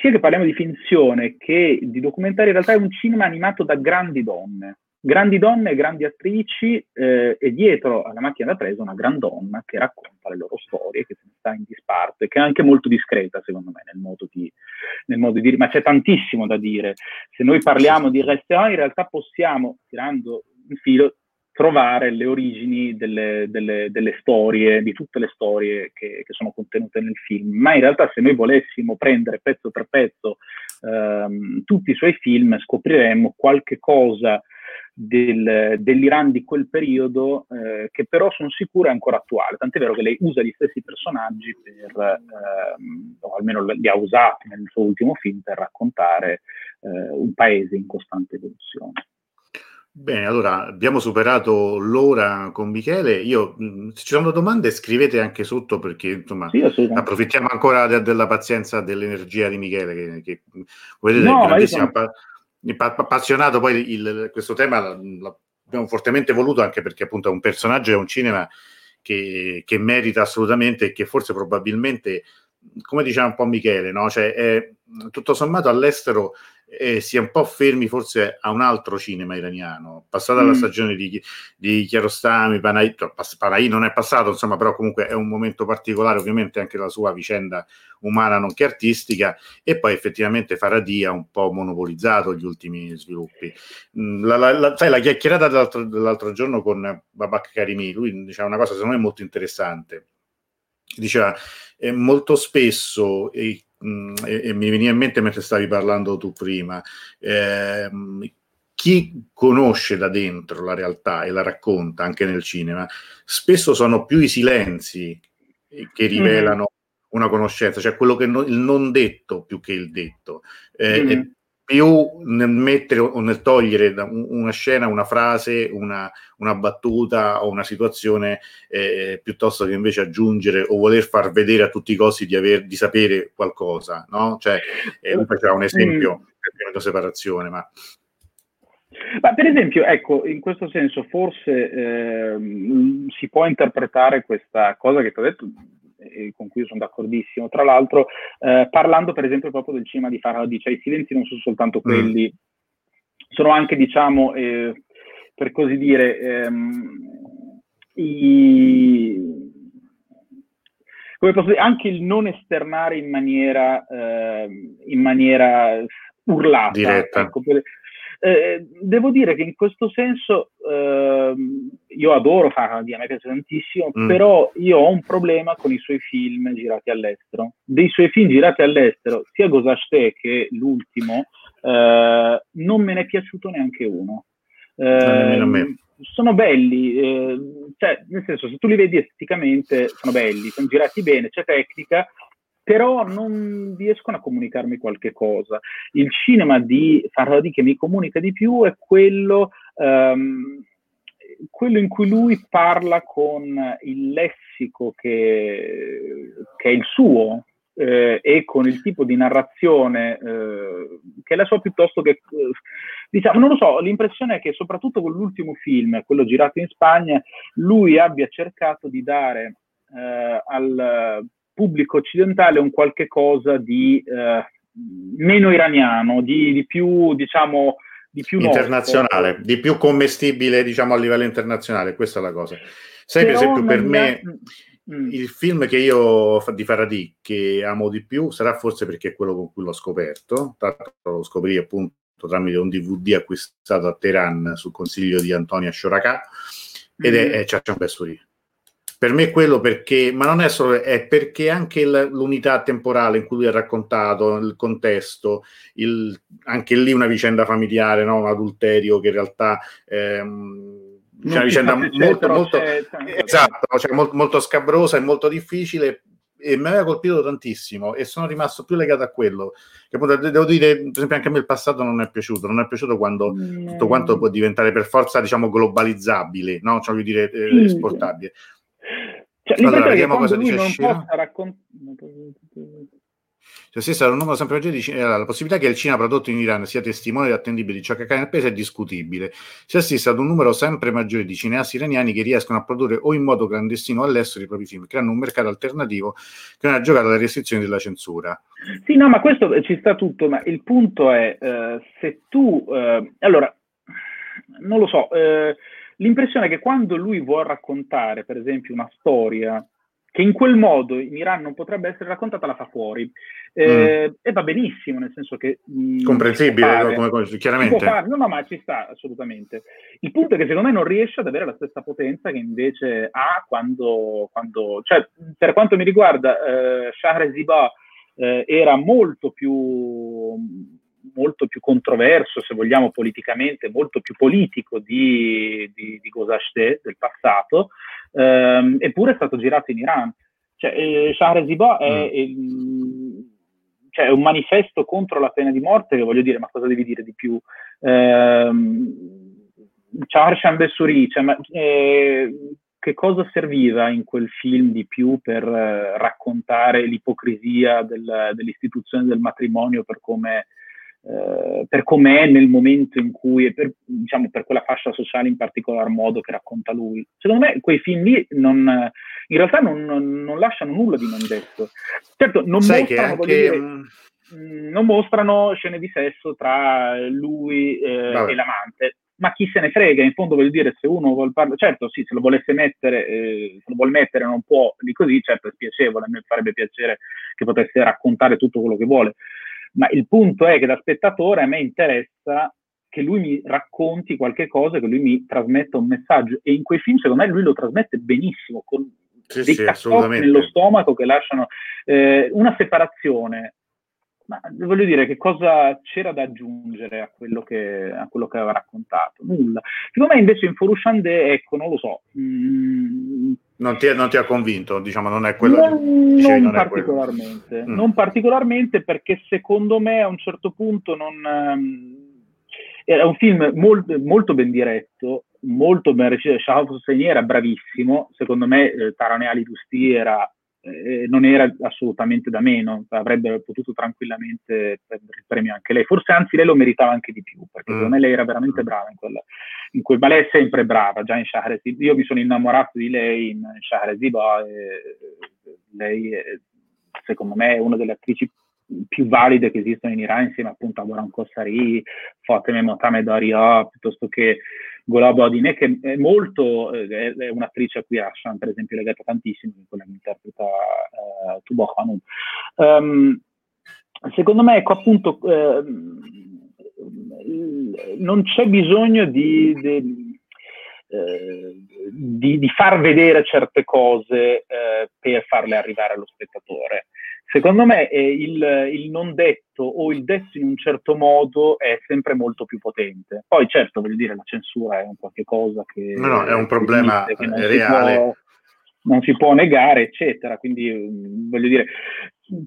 sia che parliamo di finzione che di documentario, in realtà è un cinema animato da grandi donne, grandi donne e grandi attrici eh, e dietro alla macchina da presa una gran donna che racconta le loro storie, che se ne sta in disparte, che è anche molto discreta secondo me nel modo di, nel modo di dire, ma c'è tantissimo da dire. Se noi parliamo di restaurant in realtà possiamo, tirando un filo, trovare le origini delle, delle, delle, storie, di tutte le storie che, che, sono contenute nel film. Ma in realtà se noi volessimo prendere pezzo per pezzo ehm, tutti i suoi film, scopriremmo qualche cosa del, dell'Iran di quel periodo eh, che però sono sicuro è ancora attuale. Tant'è vero che lei usa gli stessi personaggi per, ehm, o almeno li ha usati nel suo ultimo film per raccontare eh, un paese in costante evoluzione. Bene, allora abbiamo superato l'ora con Michele. Io, mm, se ci sono domande, scrivete anche sotto perché insomma sì, approfittiamo ancora de- della pazienza, dell'energia di Michele, che, che vedete no, è grandissimo sono... pa- appassionato. Poi il, questo tema l'abbiamo fortemente voluto anche perché appunto è un personaggio, è un cinema che, che merita assolutamente e che forse probabilmente, come diceva un po' Michele, no? cioè, è, tutto sommato all'estero eh, si è un po' fermi forse a un altro cinema iraniano. Passata mm. la stagione di, di Chiarostami, Panay, cioè, Panay non è passato, insomma, però comunque è un momento particolare, ovviamente anche la sua vicenda umana nonché artistica, e poi effettivamente Faradia ha un po' monopolizzato gli ultimi sviluppi. Mm, la, la, la, sai, la chiacchierata dell'altro, dell'altro giorno con Babak Karimi, lui diceva una cosa secondo me molto interessante diceva eh, molto spesso, e, mh, e, e, mi veniva in mente mentre stavi parlando tu prima, eh, chi conosce da dentro la realtà e la racconta anche nel cinema, spesso sono più i silenzi che rivelano mm. una conoscenza, cioè quello che no, il non detto più che il detto. Eh, mm più nel mettere o nel togliere una scena, una frase, una, una battuta o una situazione, eh, piuttosto che invece aggiungere o voler far vedere a tutti i costi di, aver, di sapere qualcosa, no? Cioè, eh, lui faceva un esempio mm. la separazione, ma... Ma per esempio, ecco, in questo senso forse eh, si può interpretare questa cosa che ti ho detto e con cui sono d'accordissimo. Tra l'altro, eh, parlando per esempio proprio del cinema di Farhadi, cioè i silenzi non sono soltanto mm. quelli, mm. sono anche, diciamo, eh, per così dire, ehm, i, come posso dire, anche il non esternare in maniera, eh, in maniera urlata. Diretta. Ecco, per, eh, devo dire che in questo senso eh, io adoro Fahrenheit, a me piace tantissimo, mm. però io ho un problema con i suoi film girati all'estero. Dei suoi film girati all'estero, sia Gozaste che l'ultimo, eh, non me ne è piaciuto neanche uno. Eh, sono belli, eh, cioè, nel senso, se tu li vedi esteticamente, sono belli, sono girati bene, c'è tecnica, però non riescono a comunicarmi qualche cosa. Il cinema di Farhadi che mi comunica di più è quello, um, quello in cui lui parla con il lessico che, che è il suo, eh, e con il tipo di narrazione eh, che è la sua piuttosto che eh, diciamo non lo so l'impressione è che soprattutto con l'ultimo film quello girato in Spagna lui abbia cercato di dare eh, al pubblico occidentale un qualche cosa di eh, meno iraniano, di, di, più, diciamo, di più internazionale, nostro. di più commestibile, diciamo, a livello internazionale. Questa è la cosa. Sai, per esempio, per me è... Mm. il film che io di Faraday che amo di più sarà forse perché è quello con cui l'ho scoperto. L'altro lo scoprì appunto tramite un DVD acquistato a Teheran sul consiglio di Antonia Shoraka ed è, mm. è Ciaccian Bessuri per me è quello perché, ma non è solo, è perché anche l'unità temporale in cui lui ha raccontato, il contesto, il, anche lì una vicenda familiare, no? un adulterio che in realtà... Ehm, c'è una vicenda molto, molto, esatto, cioè molto, molto scabrosa e molto difficile e mi aveva colpito tantissimo e sono rimasto più legato a quello che appunto devo dire per esempio anche a me il passato non è piaciuto non è piaciuto quando mm. tutto quanto può diventare per forza diciamo globalizzabile no? cioè voglio dire eh, esportabile cioè, allora, vediamo cosa dice possa raccontare cioè, se sarà un numero sempre maggiore di allora, la possibilità che il cinema prodotto in Iran sia testimone e attendibile di ciò che accade nel paese è discutibile. Si assiste ad un numero sempre maggiore di cineasti iraniani che riescono a produrre o in modo clandestino all'estero i propri film, creando un mercato alternativo che non ha giocato alle restrizioni della censura. Sì, no, ma questo ci sta tutto, ma il punto è eh, se tu... Eh, allora, non lo so, eh, l'impressione è che quando lui vuole raccontare, per esempio, una storia che in quel modo in Iran non potrebbe essere raccontata, la fa fuori. Eh, mm. E va benissimo, nel senso che... Mh, mm, Comprensibile, come, come, chiaramente. No, no, ma ci sta, assolutamente. Il punto è che secondo me non riesce ad avere la stessa potenza che invece ha quando... quando cioè, per quanto mi riguarda, eh, Shahreziba eh, era molto più molto più controverso, se vogliamo politicamente, molto più politico di, di, di Gozashte del passato, ehm, eppure è stato girato in Iran. Cioè, eh, Shahreziba è, mm. il, cioè, è, un manifesto contro la pena di morte, che voglio dire, ma cosa devi dire di più? Ehm, Charshan Bessuri, cioè, ma, eh, che cosa serviva in quel film di più per eh, raccontare l'ipocrisia del, dell'istituzione del matrimonio per come eh, per com'è nel momento in cui, e per, diciamo, per quella fascia sociale in particolar modo che racconta lui. Secondo me quei film lì non, in realtà non, non, lasciano nulla di non detto. Certo, non Sai mostrano, anche... dire, mm, non mostrano scene di sesso tra lui eh, e l'amante, ma chi se ne frega, in fondo voglio dire, se uno vuole parlare, certo sì, se lo volesse mettere, eh, se lo vuole mettere non può di così, certo è spiacevole, a me farebbe piacere che potesse raccontare tutto quello che vuole, ma il punto è che da spettatore a me interessa che lui mi racconti qualche cosa, che lui mi trasmetta un messaggio e in quei film secondo me lui lo trasmette benissimo, con, sì, dei sì, nello stomaco che lasciano eh, una separazione. Ma voglio dire, che cosa c'era da aggiungere a quello che, a quello che aveva raccontato? Nulla. Secondo me invece in Forushande, ecco, non lo so. Mm, non, ti, non, ti, ha convinto, diciamo, non è quello non, di, dicevi, non, non particolarmente. Mm. Non particolarmente perché secondo me a un certo punto non... Um, era un film molto, molto ben diretto, molto ben recitato. Shahab Hosseini era bravissimo, secondo me eh, Tarane Ali Dusti era, eh, non era assolutamente da meno, avrebbe potuto tranquillamente prendere il premio anche lei. Forse anzi lei lo meritava anche di più, perché mm. secondo me lei era veramente mm. brava in quella, in quel, ma lei è sempre brava, già in Shahrezib. Io mi sono innamorato di lei in Shahrezib, lei è, secondo me è una delle attrici più valide che esistono in Iran insieme appunto a Boran Kossari, Fateme Motame Daria, piuttosto che Golab Odine, che è molto, eh, è un'attrice a cui Ashan per esempio è legata tantissimo, quella che interpreta uh, Tuba Hanum. Um, secondo me, ecco appunto, eh, non c'è bisogno di, di, eh, di, di, far vedere certe cose eh, per farle arrivare allo spettatore. Secondo me eh, il, il, non detto o il detto in un certo modo è sempre molto più potente. Poi certo, voglio dire, la censura è un qualche cosa che... No, no, è un problema esiste, non reale. Si può, non si può negare, eccetera. Quindi, mm, voglio dire,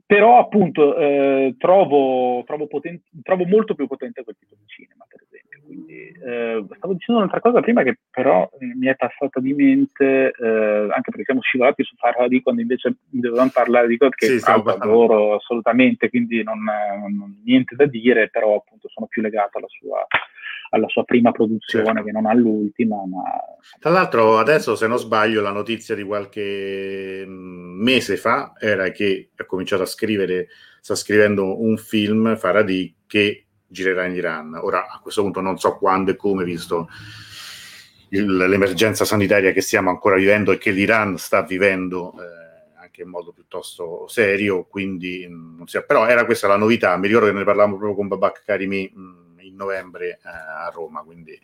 però appunto eh, trovo, trovo, potente, trovo molto più potente quel tipo di cinema, per. Quindi, eh, stavo dicendo un'altra cosa prima che però mi è passata di mente, eh, anche perché siamo scivolati su Farhadi quando invece dovevamo parlare di cose che sì, adoro assolutamente, quindi non, non, niente da dire, però appunto sono più legato alla sua, alla sua prima produzione certo. che non all'ultima. Ma... Tra l'altro adesso, se non sbaglio, la notizia di qualche mm, mese fa era che ha cominciato a scrivere, sta scrivendo un film, Faradi, che girerà in Iran. Ora a questo punto non so quando e come, visto il, l'emergenza sanitaria che stiamo ancora vivendo e che l'Iran sta vivendo eh, anche in modo piuttosto serio, quindi non so, però era questa la novità. Mi ricordo che ne parlavamo proprio con Babak Karimi mh, in novembre eh, a Roma, quindi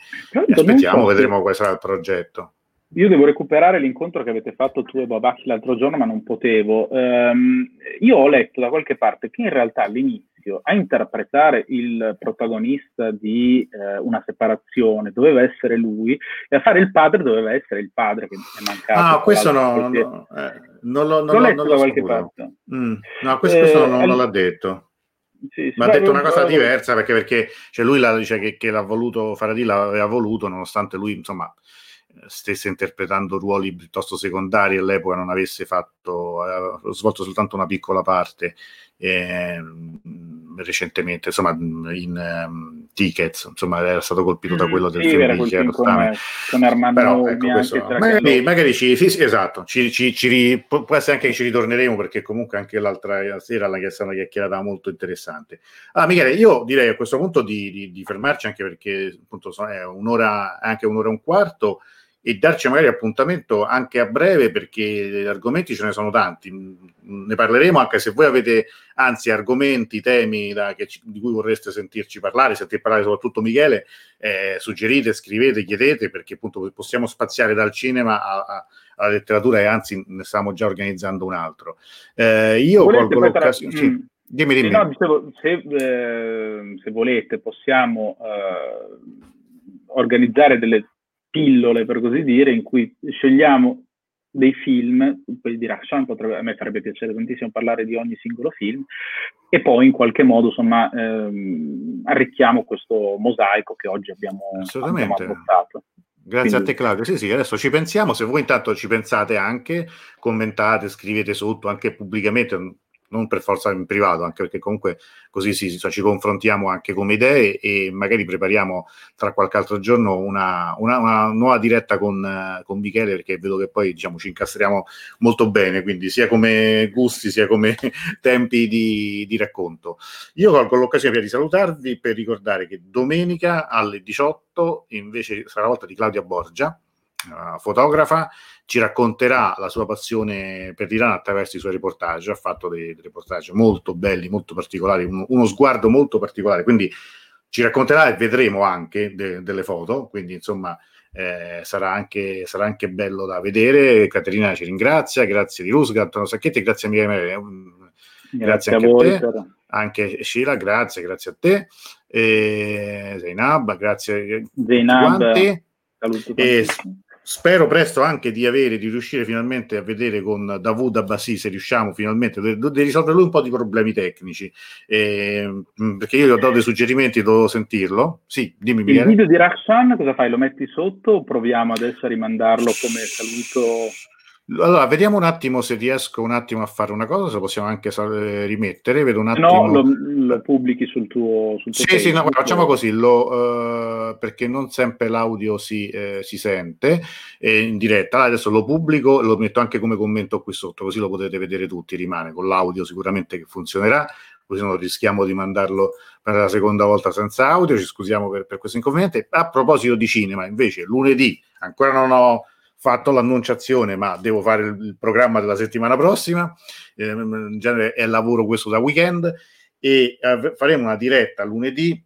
aspettiamo, vedremo quale sarà il progetto. Io devo recuperare l'incontro che avete fatto tu e Babacchi l'altro giorno, ma non potevo. Um, io ho letto da qualche parte che in realtà all'inizio a interpretare il protagonista di eh, una separazione doveva essere lui e a fare il padre doveva essere il padre che è mancato. Ah, questo no, no, eh, non, lo, non, letto non da qualche parte. Mm, no, questo, questo non, non l'ha detto. Sì, sì, ma ha detto una cosa diversa perché, perché cioè lui la, dice che, che l'ha voluto, Faradì l'aveva voluto nonostante lui insomma stesse interpretando ruoli piuttosto secondari all'epoca non avesse fatto, aveva svolto soltanto una piccola parte eh, recentemente, insomma, in um, Tickets, insomma, era stato colpito da mm, quello del sì, film di Chiarostami. Con Armando Però, ecco, questo, magari, magari ci, sì, sì, esatto, ci, ci, ci, può essere anche che ci ritorneremo perché comunque anche l'altra sera la è una chiacchierata molto interessante. Ah, Michele, io direi a questo punto di, di, di fermarci anche perché appunto è un'ora, anche un'ora e un quarto e darci magari appuntamento anche a breve perché argomenti ce ne sono tanti. Ne parleremo anche se voi avete anzi argomenti, temi da, che, di cui vorreste sentirci parlare, sentir parlare soprattutto Michele, eh, suggerite, scrivete, chiedete perché appunto possiamo spaziare dal cinema a, a, alla letteratura e anzi ne stiamo già organizzando un altro. Eh, io colgo l'occasione. Sì. Mm. Dimmi, dimmi. No, dicevo, se, eh, se, volete possiamo eh, organizzare delle pillole, per così dire, in cui scegliamo dei film, poi di Rashan, potrebbe, a me farebbe piacere tantissimo parlare di ogni singolo film, e poi in qualche modo, insomma, ehm, arricchiamo questo mosaico che oggi abbiamo, abbiamo adottato. Grazie Quindi... a te Claudio. Sì, sì, adesso ci pensiamo, se voi intanto ci pensate anche, commentate, scrivete sotto anche pubblicamente, non per forza in privato, anche perché comunque così sì, cioè, ci confrontiamo anche come idee e magari prepariamo tra qualche altro giorno una, una, una nuova diretta con, con, Michele, perché vedo che poi diciamo, ci incastriamo molto bene, quindi sia come gusti sia come tempi di, di racconto. Io colgo l'occasione per salutarvi per ricordare che domenica alle 18 invece sarà la volta di Claudia Borgia uh, fotografa, ci racconterà la sua passione per l'Iran attraverso i suoi reportage. Ha fatto dei, dei reportage molto belli, molto particolari, uno, uno, sguardo molto particolare. Quindi ci racconterà e vedremo anche de, delle foto. Quindi, insomma, eh, sarà, anche, sarà, anche, bello da vedere. Caterina ci ringrazia, grazie di Rusga, Antonio Sacchetti, grazie a Michele, grazie, grazie anche a, voi, a te, per... anche Sheila, grazie, grazie a te, e Zainab, grazie Zainab, a tutti quanti. Spero presto anche di avere, di riuscire finalmente a vedere con Davud Abbasi se riusciamo finalmente di, di risolvere lui un po' di problemi tecnici. Eh, perché io gli ho dato dei suggerimenti, devo sentirlo. Sì, dimmi. Il video di Rakshan cosa fai? Lo metti sotto o proviamo adesso a rimandarlo come saluto? Allora, vediamo un attimo se riesco un attimo a fare una cosa, se possiamo anche rimettere. Vedo un attimo. No, lo, lo pubblichi sul tuo. Sul tuo sì, sì, no, facciamo così, lo, uh, perché non sempre l'audio si, eh, si sente eh, in diretta. Adesso lo pubblico, lo metto anche come commento qui sotto, così lo potete vedere tutti. Rimane con l'audio sicuramente che funzionerà, così non rischiamo di mandarlo per la seconda volta senza audio. Ci scusiamo per, per questo inconveniente. A proposito di cinema, invece, lunedì ancora non ho fatto l'annunciazione, ma devo fare il, programma della settimana prossima. Eh, in genere è lavoro questo da weekend e faremo una diretta lunedì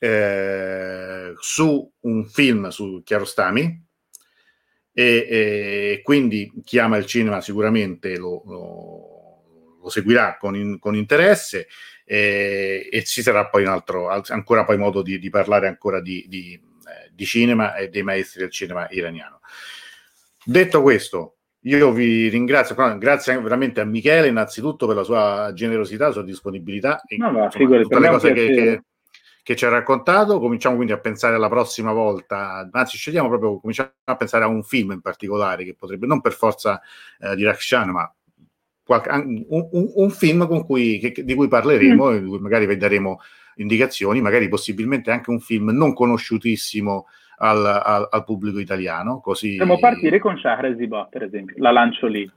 eh, su un film su Chiarostami. E, e, quindi chi ama il cinema sicuramente lo, lo, lo seguirà con, in, con interesse e, e, ci sarà poi un altro, ancora poi modo di, di parlare ancora di, di, eh, di cinema e dei maestri del cinema iraniano. Detto questo, io vi ringrazio, grazie veramente a Michele innanzitutto per la sua generosità, la sua disponibilità e no, no, insomma, tutte le cose che, che, che, ci ha raccontato. Cominciamo quindi a pensare alla prossima volta, anzi scegliamo proprio, cominciamo a pensare a un film in particolare che potrebbe, non per forza eh, di Rakshan, ma qualche, un, un, un, film cui, che, di cui parleremo, mm. di cui magari daremo indicazioni, magari possibilmente anche un film non conosciutissimo al, al, al pubblico italiano. Così... Potremmo partire con Shahrazibah, per esempio, la lancio lì.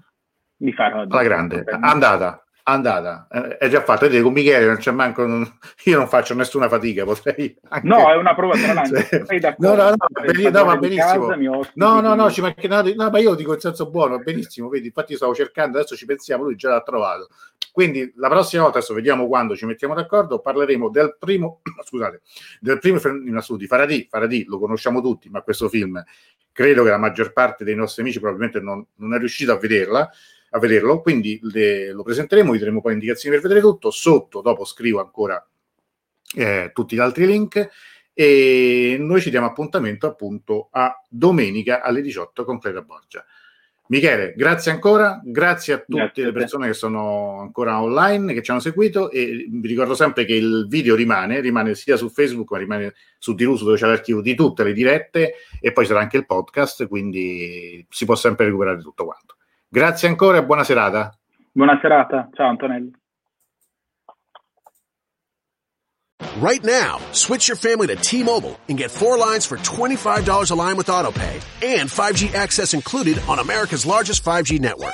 Mi farò alla grande, andata, andata, eh, è già fatta. Vedete, con Michele non c'è manco, non, io non faccio nessuna fatica, potrei anche... No, è una prova tra l'altro. Sei d'accordo? No, no, no, per, no va benissimo. Casa, no, no, no, ci manca, no, ma io dico in senso buono, benissimo, vedi, infatti stavo cercando, adesso ci pensiamo, lui già l'ha trovato. Quindi la prossima volta, adesso vediamo quando ci mettiamo d'accordo, parleremo del primo, scusate, del primo film assoluto di Faradì. Faradì lo conosciamo tutti, ma questo film credo che la maggior parte dei nostri amici probabilmente non, non è riuscita a vederla a vederlo, quindi le, lo presenteremo, vi daremo poi indicazioni per vedere tutto, sotto dopo scrivo ancora eh, tutti gli altri link. E noi ci diamo appuntamento appunto a domenica alle 18 con Cleta Borgia. Michele, grazie ancora, grazie a tutte grazie le persone che sono ancora online, che ci hanno seguito. E vi ricordo sempre che il video rimane, rimane sia su Facebook ma rimane su Diruso dove c'è l'archivio di tutte le dirette. E poi sarà anche il podcast, quindi si può sempre recuperare tutto quanto. Grazie ancora e buona serata. Buona serata, ciao Antonello. Right now, switch your family to T-Mobile and get four lines for $25 a line with AutoPay and 5G access included on America's largest 5G network.